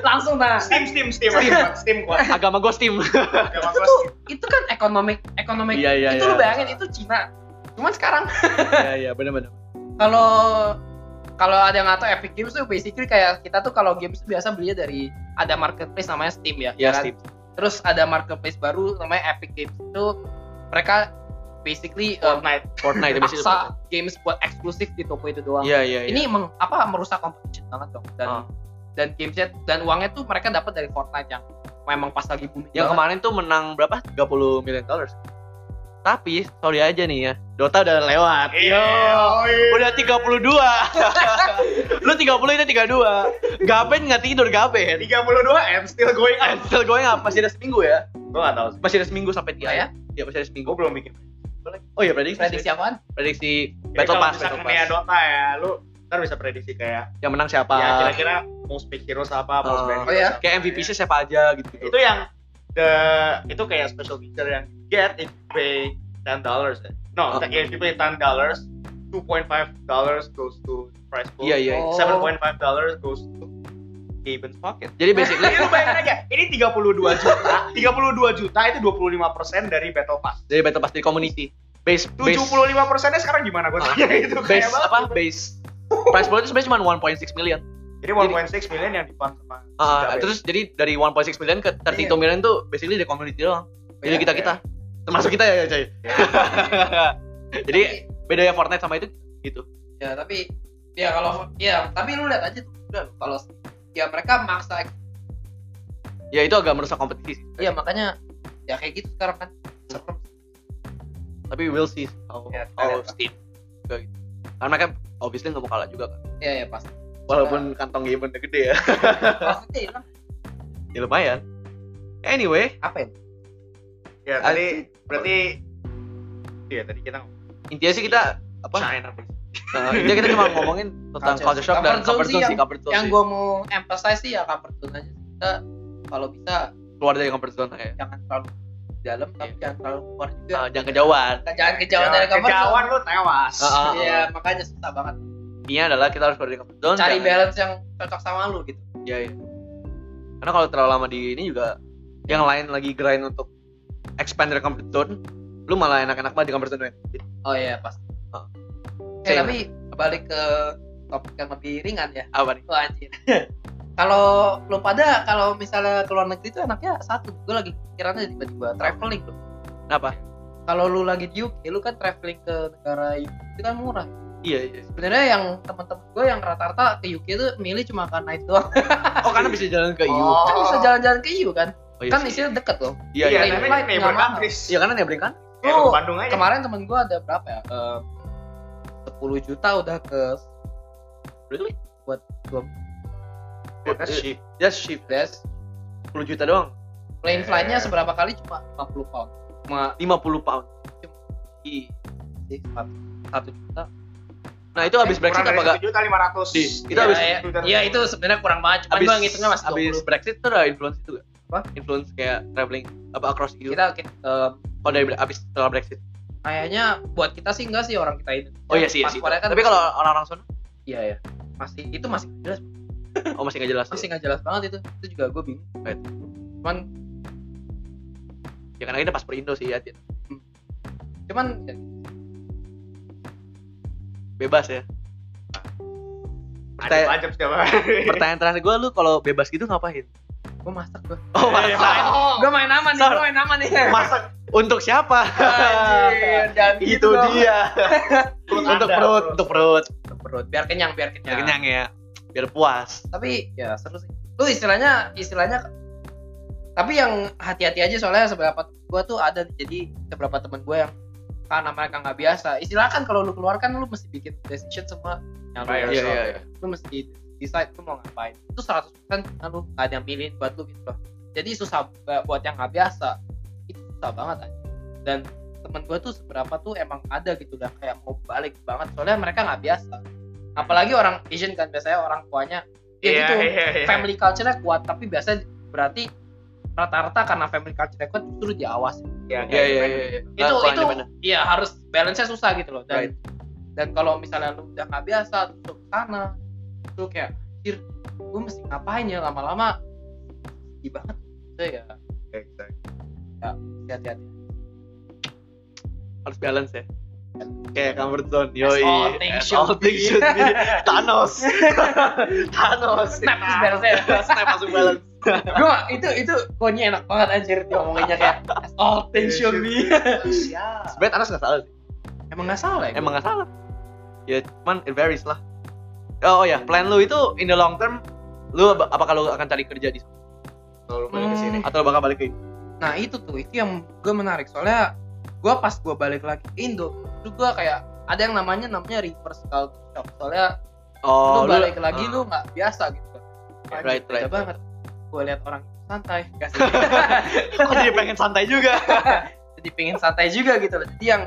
Langsung nah. Steam, Steam, Steam, Steam, Steam kuat. Agama gue Steam. Agama itu gua tuh Steam. itu kan ekonomik ekonomik Iya, iya, itu iya. lu bayangin itu Cina. Cuman sekarang Iya iya bener bener. kalau kalau ada yang nggak tahu Epic Games tuh basically kayak kita tuh kalau games tuh biasa belinya dari ada marketplace namanya Steam ya. Iya kan? Steam. Terus ada marketplace baru namanya Epic Games itu mereka basically um, Fortnite. Fortnite itu basically. paksa games buat eksklusif di toko itu doang. Iya iya iya. Ini meng, apa merusak competition banget dong dan Ah. dan gamesnya dan uangnya tuh mereka dapat dari Fortnite yang memang pas lagi booming. yang banget. kemarin tuh menang berapa? 30 million dollars. Tapi sorry aja nih ya, Dota udah lewat. Iya. Udah 32. Lu 30 itu 32. Gaben nggak tidur Gaben. 32 M still going up. Still going up masih ada seminggu ya. Gua enggak tahu sih. Masih ada seminggu sampai Oh dia ya? ya. masih ada seminggu. Gua belum bikin. Oh iya prediksi. prediksi apaan? Prediksi Battle kalau Pass, misalkan Battle nih ya Pass. Dota ya, lu ntar bisa prediksi kayak Yang menang siapa? ya kira-kira most pick heroes apa, most Oh. bad Oh, ya? apa. Kayak MVP sih siapa aja gitu. Itu yang the itu kayak special feature yang get you pay 10 dollars. No, Oh. if you pay 10 dollars, 2.5 dollars goes to prize pool. Iya iya. Oh. 7.5 dollars goes to Gaben's pocket. Jadi basically Jadi lu bayangin aja, ini 32 juta, 32 juta itu 25% dari Battle Pass. dari Battle Pass dari community. Base base 75 persennya sekarang gimana gue tanya itu base kayak banget. apa? Base price pool itu sebenarnya cuma 1.6 million. Jadi 1.6 million yang difund sama Gaben. terus jadi dari 1.6 million ke 32 million tuh basically dari community doang. Jadi Iya, kita kita termasuk kita ya, coy. Jadi Tapi- beda ya Fortnite sama itu gitu. ya tapi ya kalau ya tapi lu lihat aja tuh udah kalau ya mereka maksa Ya itu agak merusak kompetisi. sih. ya makanya ya kayak gitu sekarang kan serem Tapi we'll see how, Ya, how lihat lah. Steam juga gitu. Karena mereka obviously nggak mau kalah juga kan. ya ya pasti Walaupun kantong game udah gede ya. maksudnya hilang ya lumayan. Anyway, apa ya Ya tadi berarti Iya tadi kita ngomong intinya sih kita apa? China Uh, intinya kita cuma ngomongin tentang Culture culture shock dan Comfort zone sih zone yang- comfort zone yang sih. gue mau emphasize sih ya comfort zone aja kita kalau bisa keluar dari comfort zone ya. jangan terlalu dalam tapi jangan terlalu keluar juga Uh, jangan kejauhan. jangan kejauhan dari comfort Kejauhan zone lu tewas Ah, ah. Iya makanya susah banget Intinya adalah kita harus keluar dari comfort zone. cari jangan- balance yang cocok sama lu gitu Iya, iya. Karena kalau terlalu lama di ini juga yang lain lagi grind untuk expand dari comfort zone, lu malah enak-enak banget di comfort zone. oh iya pasti. Eh tapi balik ke topik yang lebih ringan ya Apa nih? oh anjir kalau lu pada kalau misalnya ke luar negeri itu enaknya satu gue lagi pikirannya tiba-tiba traveling tuh Kenapa? kalau lu lagi di UK lu kan traveling ke negara UK itu kan murah Iya, iya. sebenarnya yang teman-teman gue yang rata-rata ke UK itu milih cuma karena itu doang Oh, karena bisa jalan ke EU. kan bisa jalan-jalan ke EU kan Oh, iya kan isinya deket loh Iya, Iya, iya. neighbor nggak mahal. countries Iya, karena neighboring kan? Ya, Lu ke Bandung aja. kemarin temen gue ada berapa ya? Eh, 10 juta udah ke Really? buat dua That's cheap. Just cheap. belas. 10 juta doang. Plane Eh. flightnya seberapa kali cuma 50 pound. Cuma 50 pound. di satu, juta. Nah, itu habis Kurang Brexit apa enggak? juta lima ratus. Di, itu habis ya, ya, itu sebenarnya kurang banget. Cuman habis gue ngitungnya 20. habis Brexit tuh ada influence itu gak? Apa? Influence kayak traveling apa across EU. kita, kita eh, Oh dari habis setelah Brexit. Kayaknya buat kita sih enggak sih orang kita ini. Oh iya sih, iya sih. Kan Tapi kalau orang-orang sana iya ya masih itu masih nggak jelas oh masih nggak jelas. masih ya. nggak jelas banget itu itu juga gue bingung Right. cuman Ya karena kita paspor Indo sih ya. Tit. cuman ya, Bebas ya. Pertanya- setiap hari. Pertanyaan terakhir gue lu kalau bebas gitu ngapain? gue masak gue Oh, Eh, masak. main. gue main aman nih gue main aman nih Masak Untuk siapa? Anjir, itu gitu dong. dia. perut untuk Anda, perut, untuk perut. Untuk perut biar kenyang biar kenyang, Biar kenyang ya. Biar puas. tapi ya seru sih lu istilahnya istilahnya tapi yang hati-hati aja soalnya seberapa gue tuh ada jadi beberapa temen gue yang karena mereka nggak biasa istilah kan kalau lu keluar kan lu mesti bikin decision semua yang lu, Iya, iya, iya. lu mesti decide lu mau ngapain itu 100% kan lu nggak ada yang milihin buat lu gitu loh jadi susah bu- buat yang nggak biasa susah banget aja dan temen gue tuh seberapa tuh emang ada gitu lah kayak mau balik banget soalnya mereka nggak biasa apalagi orang Asian kan biasanya orang tuanya ya Iya, gitu iya, iya. family culture-nya kuat tapi biasanya berarti rata-rata karena family culture-nya kuat justru diawasin Iya, Iya, iya, iya. iya. itu Nah, itu iya harus balance-nya susah gitu loh dan Right. dan kalau misalnya lu udah nggak biasa ke sana lu kayak gue mesti ngapain ya lama-lama sedih banget itu ya Exactly. Hati-hati harus balance ya. Kayak comfort zone. Yoi. all things should all things be. should be. Thanos. Thanos. snap terus balance-nya Snap masuk balance. gue itu itu pokoknya enak banget anjir diomonginnya kayak as all things should be Siap. Sebenarnya Thanos nggak salah sih. emang nggak salah ya Emang nggak salah. Ya cuman it varies lah. Oh, oh ya, plan lu itu in the long term lu apakah lu akan cari kerja di sana Kalau balik ke sini. atau lu bakal balik ke Nah itu tuh itu yang gue menarik. Soalnya gue pas gue balik lagi ke Indo gue kayak ada yang namanya namanya reverse culture shock. Soalnya Oh, lu balik lagi ah. lu nggak biasa gitu. Anjir, Right, beda right, banget. Gue lihat orang santai. Kok jadi pengen santai juga? jadi pengen santai juga gitu loh. Jadi yang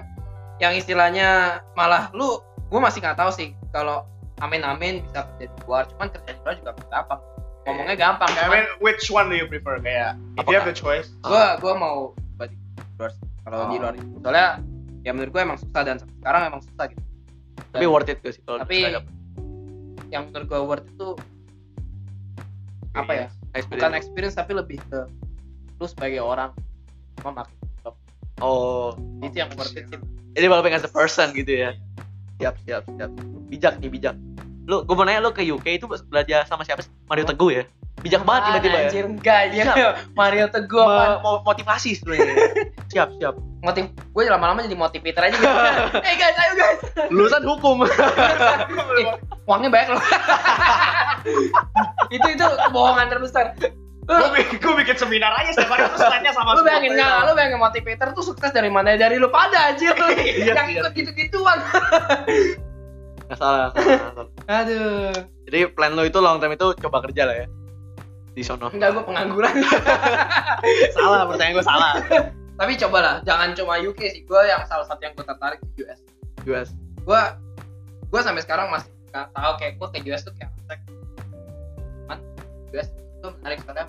yang istilahnya malah lu gue masih nggak tahu sih kalau amin amin bisa kerja di luar. Cuman kerja di luar juga nggak gampang ngomongnya gampang I mean, which one do you prefer? Kayak, if you have the choice. gue gue mau di luar sih. kalau di Oh. luar itu. soalnya ya menurut gue emang susah dan sekarang emang susah gitu Tapi worth it gak sih kalau Tapi- yang menurut gue worth itu apa ya experience? bukan experience tapi lebih ke lu sebagai orang develop. Oh, itu yang worth it sih jadi developing as a person gitu ya. Siap, siap, siap. Bijak nih, bijak. Lu, gue mau nanya lu ke UK itu belajar sama siapa sih? Mario Teguh ya? Bijak banget tiba-tiba ya. anjir enggak anjir Mario Teguh apa mo- motivasi sebenarnya. siap, siap. motiv gue lama-lama jadi motivator aja gitu hey guys ayo guys Lulusan hukum. Eh, uangnya banyak loh itu itu kebohongan terbesar Gue bikin, seminar aja setiap hari terus sama lu bayangin nggak lu bayangin motivator tuh sukses dari mana dari lu pada aja Iya, yang iya. ikut gitu-gituan Nggak salah. salah. aduh Jadi plan lu itu long term itu coba kerja lah ya. Di sono. enggak gue pengangguran salah, pertanyaan gue salah. tapi cobalah jangan cuma UK sih gue yang salah satu yang gue tertarik di US US. gue gue sampai sekarang masih nggak tahu kayak gue ke US tuh kayak apa cuman US itu menarik soalnya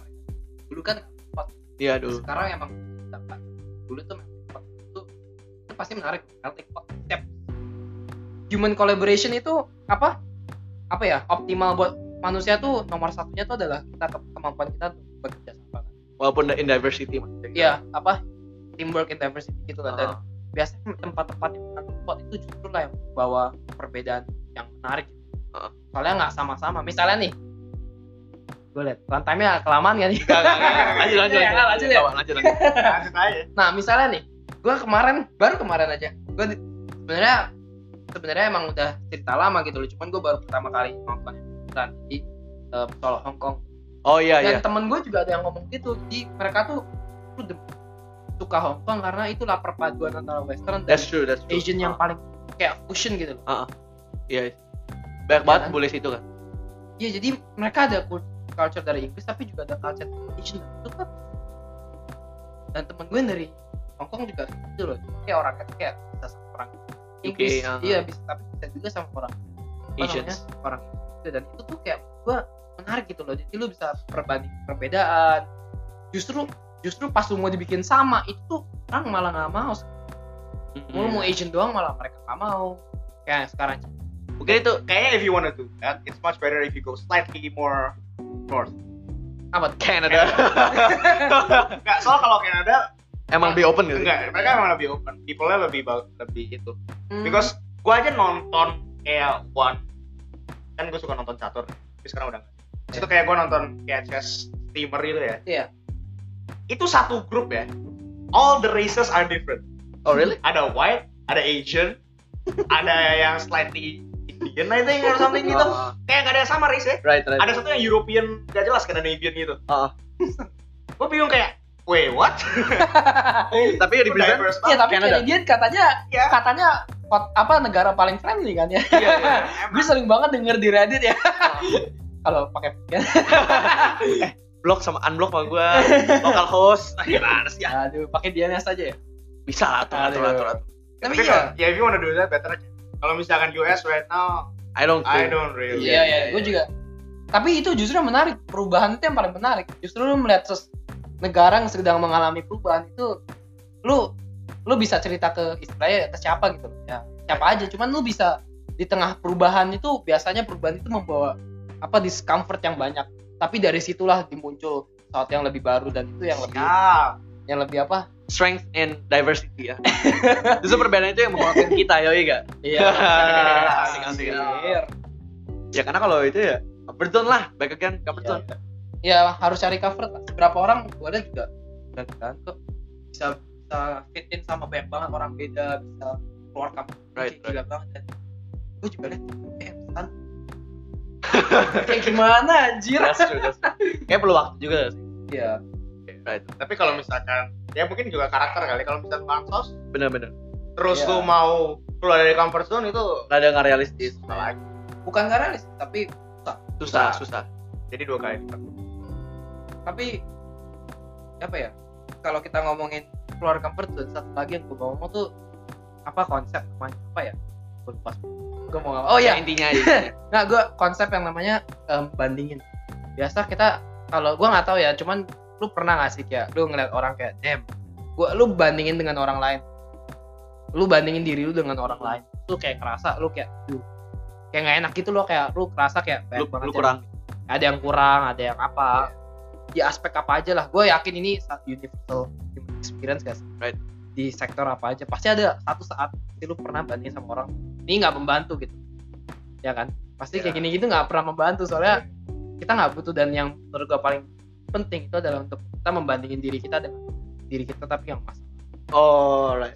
dulu kan hot Iya, dulu. sekarang emang dapat dulu tuh memang hot. itu itu pasti menarik melting pot human collaboration itu apa apa ya optimal buat manusia tuh nomor satunya tuh adalah kita ke- kemampuan kita untuk bekerja sama Walaupun in diversity maksudnya. iya apa teamwork and diversity gitu kan dan Ah. biasanya tempat-tempat yang melting pot itu justru lah yang bawa perbedaan yang menarik Heeh. soalnya nggak sama-sama misalnya nih gue liat runtime-nya kelamaan kan nih. Lanjut, lanjut, Ya, lanjut. lanjut ya. Lanjut, lanjut. Lanjut. Nah misalnya nih, gue kemarin baru kemarin aja, gue sebenarnya sebenarnya emang udah cerita lama gitu loh, cuman gue baru pertama kali nonton dan di soal Hong Kong. Oh iya, iya. Dan temen gue juga ada yang ngomong gitu, di mereka tuh suka Hong Kong karena itulah perpaduan antara Western dan That's true, that's true. Asian yang paling kayak fusion gitu loh. Iya. Banyak Iya banget kan? boleh situ kan. Iya jadi mereka ada cul- culture dari Inggris tapi juga ada culture dari Asian itu kan. Dan temen gue dari Hong Kong juga gitu loh. Kayak orang kayak bisa Inggris, ah. iya bisa tapi bisa juga sama orang Asians. orang itu dan itu tuh kayak gue menarik gitu loh. Jadi lu bisa perbanding perbedaan. Justru justru pas lu mau dibikin sama itu orang malah nggak mau. Lu mau Hmm. Asian doang malah mereka nggak mau. Kayak sekarang Mungkin itu Kayaknya if you wanna do that, it's much better if you go slightly more north. apa tuh? Canada. Enggak, soal kalau Canada Emang lebih open gitu. enggak, mereka emang lebih open. People-nya lebih ba- lebih itu. Hmm. Because gua aja nonton kayak one kan gue suka nonton catur tapi sekarang udah enggak. Itu kayak gua nonton kayak chess steamer gitu ya. Iya. Itu satu grup ya. All the races are different. Oh really? Ada white, ada Asian, ada yang slightly Indian I think or something gitu. Oh, Kayak gak ada yang sama race ya. right, right. Ada satu yang European gak jelas Scandinavian gitu. Oh. gue bingung kayak, wait what? Tapi ya di present Diverse Iya tapi Canada. Canadian katanya Iya. katanya kot- apa negara paling friendly kan ya. Iya, iya. Gue sering banget denger di Reddit ya. Kalau pakai VPN. blok sama unblock sama gue local host. Ah, Gimana sih ya? Aduh, pakai DNS aja ya. Bisa lah atur atur atur. atur. Tapi Tapi kalau- ya if you wanna do that better aja. Kalau misalkan US right now, I don't I don't really. Iya, iya, iya, gue iya. juga. Tapi itu justru yang menarik. Perubahan itu yang paling menarik. Justru lu melihat ses- negara yang sedang mengalami perubahan itu lu lu bisa cerita ke istilahnya ke siapa gitu. Ya, siapa aja. Cuman lu bisa di tengah perubahan itu biasanya perubahan itu membawa apa discomfort yang banyak. Tapi dari situlah dimuncul sesuatu yang lebih baru dan itu yang lebih Ya, yang lebih apa? Strength and diversity ya. Justru perbedaan itu yang menguatkan kita, gak? Iya. Asik, asik. Ya karena kalau itu ya zone lah, baik again comfort zone. Ya harus cari cover. Berapa orang gue ada juga dan kan kok bisa bisa fit in sama banyak banget orang beda bisa keluar kampus Right, gila banget dan gue juga lihat eh kayak gimana anjir That's true, that's true. Kayak perlu waktu juga sih. ya Right. tapi kalau misalkan, ya mungkin juga karakter kali. Kalau misalkan pansos, Bener-bener. terus Iya. lu mau keluar dari comfort zone itu Rada nggak realistis. susah lagi. bukan gak realis tapi Susah, susah. Jadi dua kali lipat. Tapi apa ya kalau kita ngomongin keluar comfort zone satu lagi yang gue mau ngomong tuh apa konsep namanya apa ya? Gue lupa. Gue mau ngomong oh Ya, ya intinya aja. Nah, gue konsep yang namanya em, bandingin. Biasa kita kalau gue nggak tahu ya, cuman lu pernah nggak sih kayak lu ngeliat orang kayak damn, gua lu bandingin dengan orang lain, lu bandingin diri lu dengan orang lain, lu kayak ngerasa lu kayak, duh, kayak nggak enak gitu loh kayak lu kerasa kayak lu, lu yang- kurang. ada yang kurang, ada yang apa, di aspek apa aja lah. Gue yakin ini satu universal human experience guys. Right. Di sektor apa aja, pasti ada satu saat pasti lu pernah bandingin sama orang, ini nggak membantu gitu, ya kan? Pasti kayak Ya. gini gitu nggak pernah membantu soalnya kita nggak butuh dan yang menurut gue paling penting itu adalah untuk kita membandingin diri kita dengan diri kita tapi yang mas Oh, right.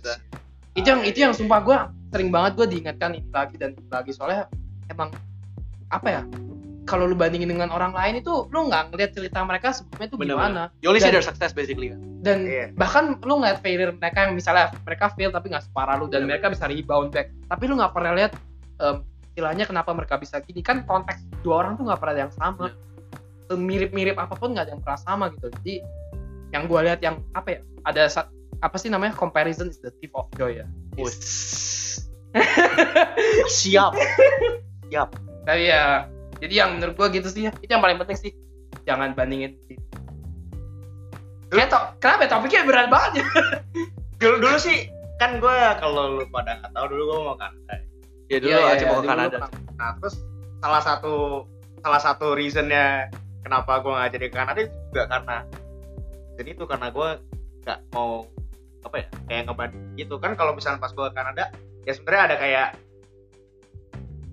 itu yang itu yang sumpah gue sering banget gue diingatkan ini lagi dan ini lagi soalnya emang apa ya kalau lu bandingin dengan orang lain itu lu nggak ngeliat cerita mereka sebelumnya itu Bener, gimana. You only see their success basically kan. dan Iya. bahkan lu ngeliat failure mereka yang misalnya mereka fail tapi nggak separah lu dan Bener. mereka bisa rebound back. Tapi lu nggak pernah lihat em, istilahnya kenapa mereka bisa gini. Kan konteks dua orang tuh nggak pernah ada yang sama. Mirip-mirip apa pun nggak ada yang pernah sama gitu. Jadi yang gue lihat yang apa ya ada sa- apa sih namanya comparison is the thief of joy ya. Siap. tapi ya jadi yang menurut gue gitu sih ya. Itu yang paling penting sih. Jangan bandingin. Kayak to- kenapa ya? Topiknya berat banget ya. Dulu, dulu sih kan gue kalau lu pada nggak tahu dulu gue mau Kanada. Ya dulu aja iya, mau ke Kanada. Nah terus salah satu salah satu reasonnya kenapa gue nggak jadi ke Kanada juga karena jadi itu karena gue nggak mau apa ya kayak ngebanding gitu. Kan kalau misalnya pas gue ke Kanada ya sebenarnya ada kayak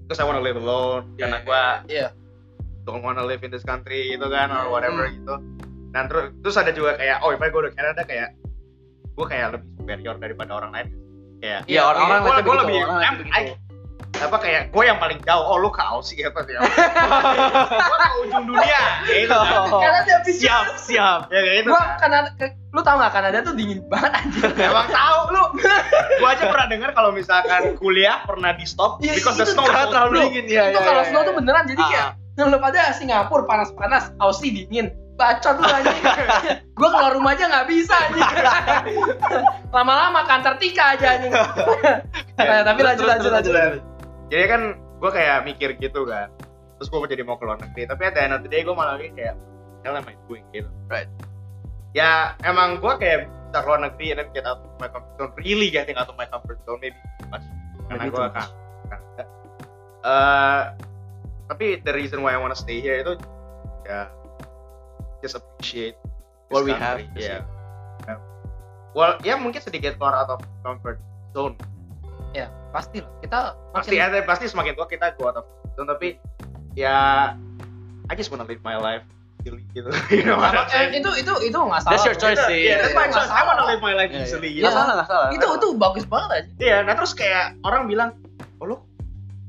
terus I wanna live alone Iya, karena gue iya. don't wanna live in this country gitu kan or whatever Hmm. gitu dan terus terus ada juga kayak oh if I go to Canada kayak gue kayak lebih superior daripada orang lain kayak Iya, orang-orang gue lihatnya gue begitu, lebih orang I'm- lihatnya I- begitu. Apa kayak gue yang paling jauh. Oh lu ke Aussie apa sih? Gue ke ujung dunia. Gitu kan. Oh. karena dia Siap, siap. ya kayak gitu. Gua Kanada ke- lu tau gak Kanada tuh dingin banget anjir? Emang tahu lu. Gua aja pernah dengar kalau misalkan kuliah pernah di stop Iya, because the snow Karena terlalu dingin. ya. itu kalau snow tuh beneran jadi Ah, kayak lu pada Singapura panas-panas Aussie dingin bacot lu anjing gua keluar rumah aja nggak bisa anjing lama-lama ke Antartika aja anjing Nah, tapi lanjut lanjut lanjut Jadi kan gua kayak mikir gitu kan. Terus gua jadi mau ke luar negeri, tapi end of the day gua malah kayak hell am I doing gitu. Right. Ya emang gua kayak bisa ke luar negeri and then get out of my comfort zone. Really getting out of my comfort zone maybe much. Karena too kan. kan eh, tapi the reason why I wanna stay here itu ya just appreciate What we have, Yeah. Yeah. Well, ya mungkin sedikit keluar out of comfort zone. ya pasti lah kita Pasti makin- ada pasti semakin tua kita go out of comfort zone tapi ya I just wanna live my life easily gitu. you know what I'm eh, itu itu itu nggak salah That's your choice Itu- sih. yeah, that's my Nggak choice. I wanna salah. live my life Iya, iya. easily. Iya. gitu. Nggak salah, nggak salah. itu itu bagus banget aja Iya, nah terus kayak orang bilang, oh lu,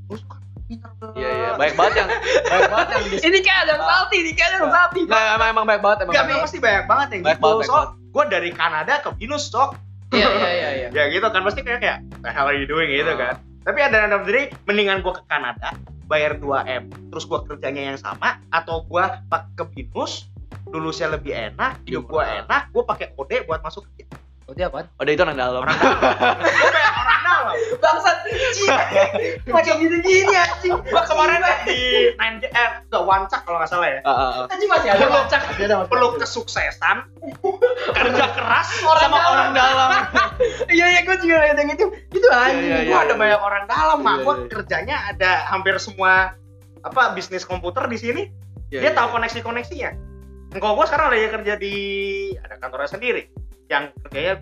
lu suka. Iya iya, baik banget yang baik banget yang ini kayak ada yang salty nih kayak ada yang salty Nggak, emang emang baik banget emang. Gak, baik pasti banyak banget yang Banyak gitu. banget, So, gue dari Kanada ke Venus, sok. iya iya iya iya Ya gitu kan, pasti kayak kayak, hell are you doing gitu Ah. kan. Tapi ada yang day, mendingan gue ke Kanada, bayar 2M, terus gue kerjanya yang sama, atau gue ke Venus, lulusnya lebih enak, hidup gue Ah. enak, gue pakai kode buat masuk kerja. Oh dia apa Oh, itu orang dalam. Orang dalam. gue kayak orang dalam. bangsat pakai gini gini anjing Gue kemarin di 9 eh, the Wancak kalau nggak salah ya. Ah, ah, ah. anjing masih ada Dia mas- Peluk kesuksesan, kerja keras, Orang sama dalam. orang dalam. iya iya gue juga lihat yang itu itu anjing Iya, iya, Gua iya. ada banyak orang dalam, mak. Iya, Gua iya. kerjanya ada hampir semua apa bisnis komputer di sini. Iya, Dia iya. tahu koneksi-koneksinya. Kalau gua sekarang lagi kerja di ada kantornya sendiri yang kerjanya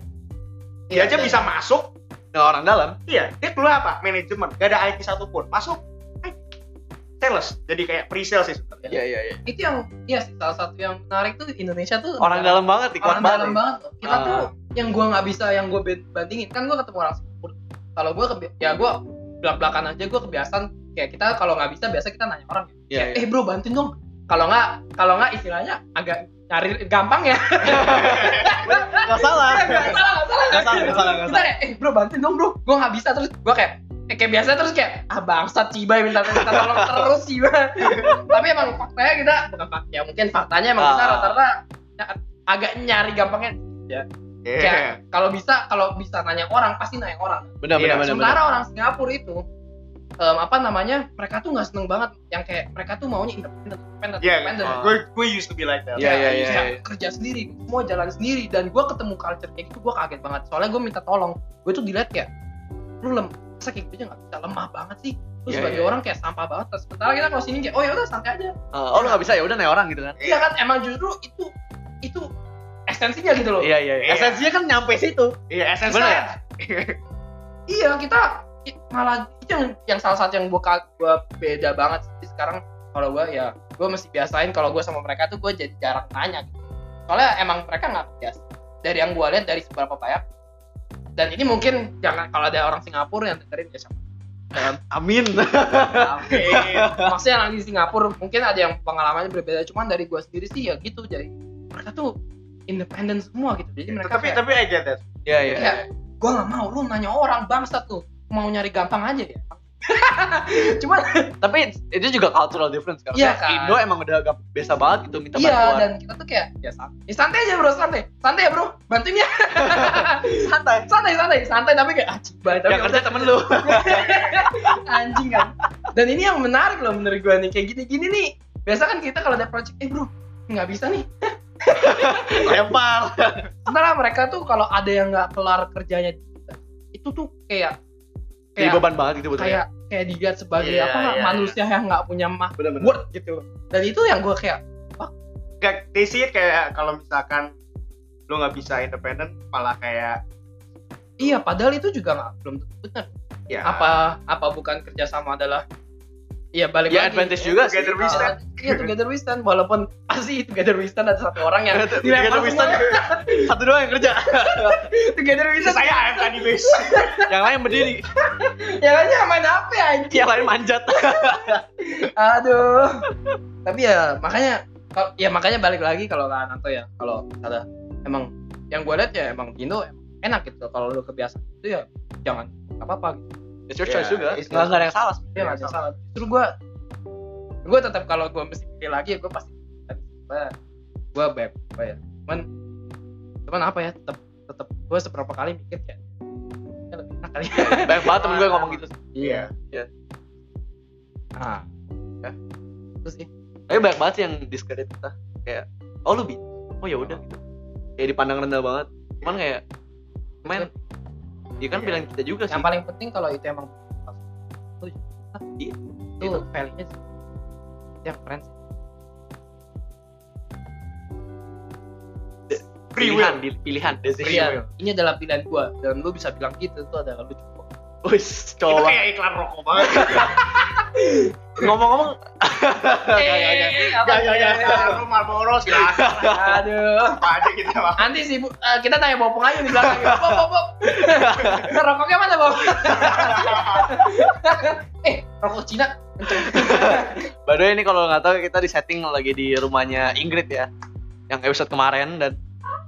dia Iya, aja iya. bisa masuk. Nah, orang dalam. Iya, dia keluar apa? Manajemen. Gak ada IT satupun. Masuk. eh, Sales. Jadi kayak pre-sales sih sebenarnya. Iya iya iya. itu yang iya sih salah satu yang menarik tuh Indonesia tuh Orang dalam banget, di kuat orang banget. dalam banget kita Ah. tuh yang gua nggak bisa yang gua band- bandingin kan gua ketemu orang Singapura kalau gua kebi- ya gua belak belakan aja gua kebiasaan kayak kita kalau nggak bisa biasa kita nanya orang ya Iya, Kayak, iya. eh bro bantuin dong kalau nggak kalau nggak istilahnya agak nyari gampang ya Nggak salah. nggak salah nggak salah Nggak salah, nggak salah, nggak Bentar ya, eh bro bantuin dong bro gua nggak bisa terus gua kayak eh, kayak biasa terus kayak ah bangsat Cibai minta minta tolong terus Cibai tapi emang faktanya kita bukan fakta ya mungkin faktanya emang kita Ah. rata-rata ya- agak nyari gampangnya Iya. kayak kalau bisa kalau bisa nanya orang pasti nanya orang Benar Iya, benar benar. sementara benar. orang Singapura itu em, apa namanya mereka tuh nggak seneng banget yang kayak mereka tuh maunya independen independen Iya, independen Ah. gue gue used to be like that. Iya, iya, iya, bisa iya. kerja sendiri semua jalan sendiri dan gue ketemu culture kayak gitu gue kaget banget soalnya gue minta tolong gue tuh dilihat kayak lu lem masa kayak gitu aja nggak bisa lemah banget sih terus Iya, sebagai iya. orang kayak sampah banget Terus sementara kita kalau sini kayak oh ya udah santai aja Ah, oh lu nggak bisa ya udah nanya orang gitu kan. iya kan emang justru itu itu esensinya gitu loh Iya iya. iya. Iya. Esensinya kan nyampe situ. Iya, essence Bener saya. ya? iya kita malah itu yang yang salah satu yang gue gua beda banget sih. Sekarang kalau gue ya gue mesti biasain kalau gue sama mereka tuh gue jadi jarang tanya gitu. soalnya emang mereka nggak biasa. Dari yang gue lihat dari seberapa banyak. Dan ini mungkin jangan kalau ada orang Singapura yang dengerin ya sama Jangan- Amin. maksudnya yang di Singapura mungkin ada yang pengalamannya berbeda. Cuman dari gue sendiri sih ya gitu. Jadi mereka tuh independen semua gitu. Jadi mereka tapi kayak, tapi get that. Iya iya. kayak gue nggak mau. Lu nanya orang bangsa tuh mau nyari gampang aja ya cuman Tapi itu juga cultural difference kan. Iya, kan. Indo emang udah agak biasa banget gitu minta iya bantuan. dan kita tuh kayak ya santai, ya, santai aja bro santai santai ya bro bantuin ya santai. santai santai santai tapi kayak ah cibai tapi Yang kerja temen lu. anjing kan dan ini yang menarik loh menurut gue nih kayak gini gini nih biasa kan kita kalau ada project eh bro nggak bisa nih Lempar. sementara mereka tuh kalau ada yang nggak kelar kerjanya itu tuh kayak Jadi kayak beban banget gitu betul kayak kayak dilihat sebagai Iya, apa iya, manusia yang nggak punya mah Bener bener. word gitu dan itu yang gue kayak Gak, they see it kayak kalau misalkan lu nggak bisa independen, malah kayak iya padahal itu juga nggak belum tentu benar. Ya apa apa bukan kerjasama adalah Iya balik Ya lagi. advantage juga sih. Together we stand. Iya together we stand walaupun pasti together we stand ada satu orang yang Together we stand. Satu doang yang kerja. together we stand. saya AFK di base. yang lain berdiri. Ya kan ya main apa ya anjing. Yang lain manjat. Aduh. Tapi ya makanya ya makanya balik lagi kalau Kak Ananto ya kalau ada emang yang gue lihat ya emang Indo emang enak gitu kalau lu kebiasaan itu ya jangan nggak apa-apa gitu It's your Yeah, choice juga. it's Nggak nggak ada yang salah. dia nggak ada salah justru gue gue tetap kalau gue mesti pilih lagi gue pasti gue gue beb gue ya cuman cuman apa ya tetap tetap gue seberapa kali mikir kayak ya lebih enak kali Banyak banget temen gue ngomong gitu. iya Iya. ah Ya. terus sih Tapi banyak banget sih yang discredit kita. Kayak, oh lu bisa. Oh ya udah gitu. Kayak dipandang rendah banget. Cuman kayak, men, ya kan Iya. pilihan kita juga sih. yang paling penting kalau itu emang itu Iya. itu value-nya sih. Itu yang keren sih. Pilihan, pilihan, decision. Iya, ini adalah pilihan gua dan lu bisa bilang gitu itu adalah lucu Wis, Itu coba. kayak iklan rokok banget. Ngomong-ngomong, ya? Lu Marlboro silakan. Aduh. Apa aja kita mah. Nanti sih Bu, eh, kita tanya Bopong aja di belakang. Bop, bop, bop. Rokoknya mana, Bop? eh, rokok Cina. by the way ini kalau nggak tahu kita di setting lagi di rumahnya Ingrid ya, yang episode kemarin dan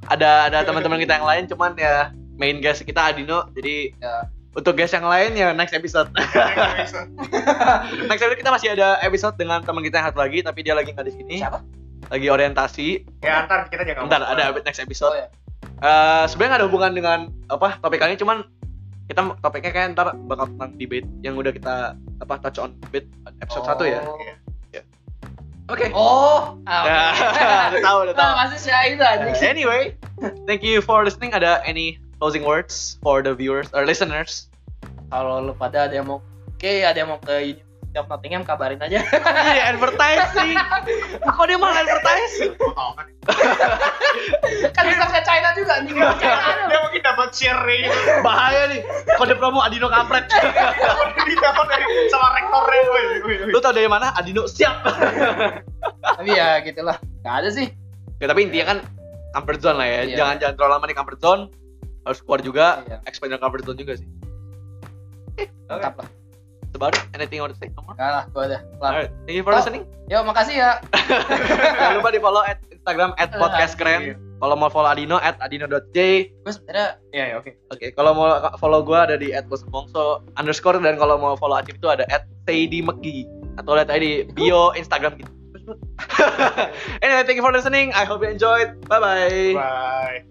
ada ada teman-teman kita yang lain, cuman ya main guest kita Adino, jadi Ya. Untuk guest yang lain ya next episode. next episode kita masih ada episode dengan teman kita yang satu lagi, tapi dia lagi nggak di sini. Siapa? Lagi orientasi. Ya ntar kita jangan Bentar, ada next episode. Oh ya. Eh, sebenarnya nggak ada hubungan dengan apa topik kali ini, cuman kita topiknya kayak ntar bakal tentang debate yang udah kita apa touch on debate episode satu ya. Oh. Oke. Oh, ah, Ya, udah tahu, udah tahu. Nah, masih saya itu aja. Anyway, thank you for listening. Ada any closing words for the viewers or listeners? Kalau lu pada ada yang mau oke, ada yang mau ke University of Nottingham kabarin aja. Iya, advertising. Kok dia malah advertising? Tahu kan. kan bisa ke China juga nih. Dia mungkin dapat share gitu. Bahaya nih. Kode promo Adino kampret. Ditelepon dari sama rektornya. Lu tau dari mana? Adino siap. Tapi ya gitulah. Gak ada sih. Ya, tapi intinya kan comfort zone lah ya. Iya. Jangan jangan terlalu lama di comfort zone. Harus keluar juga. Iya. Expand comfort zone juga sih. Mantap lah. It. Anything you want to say? Enggak lah, gua udah. Alright. Thank you for Oh. listening. Yo, makasih ya. Jangan lupa di follow at Instagram at podcast Iya. keren. Kalau mau follow Adino at adino.j. Gue sebenarnya ya ya oke. Oke, kalau mau follow gue ada di @bosbongso underscore dan kalau mau follow Acif itu ada @seidimeki atau lihat aja di bio Instagram gitu. anyway, thank you for listening. I hope you enjoyed. Bye bye. Bye.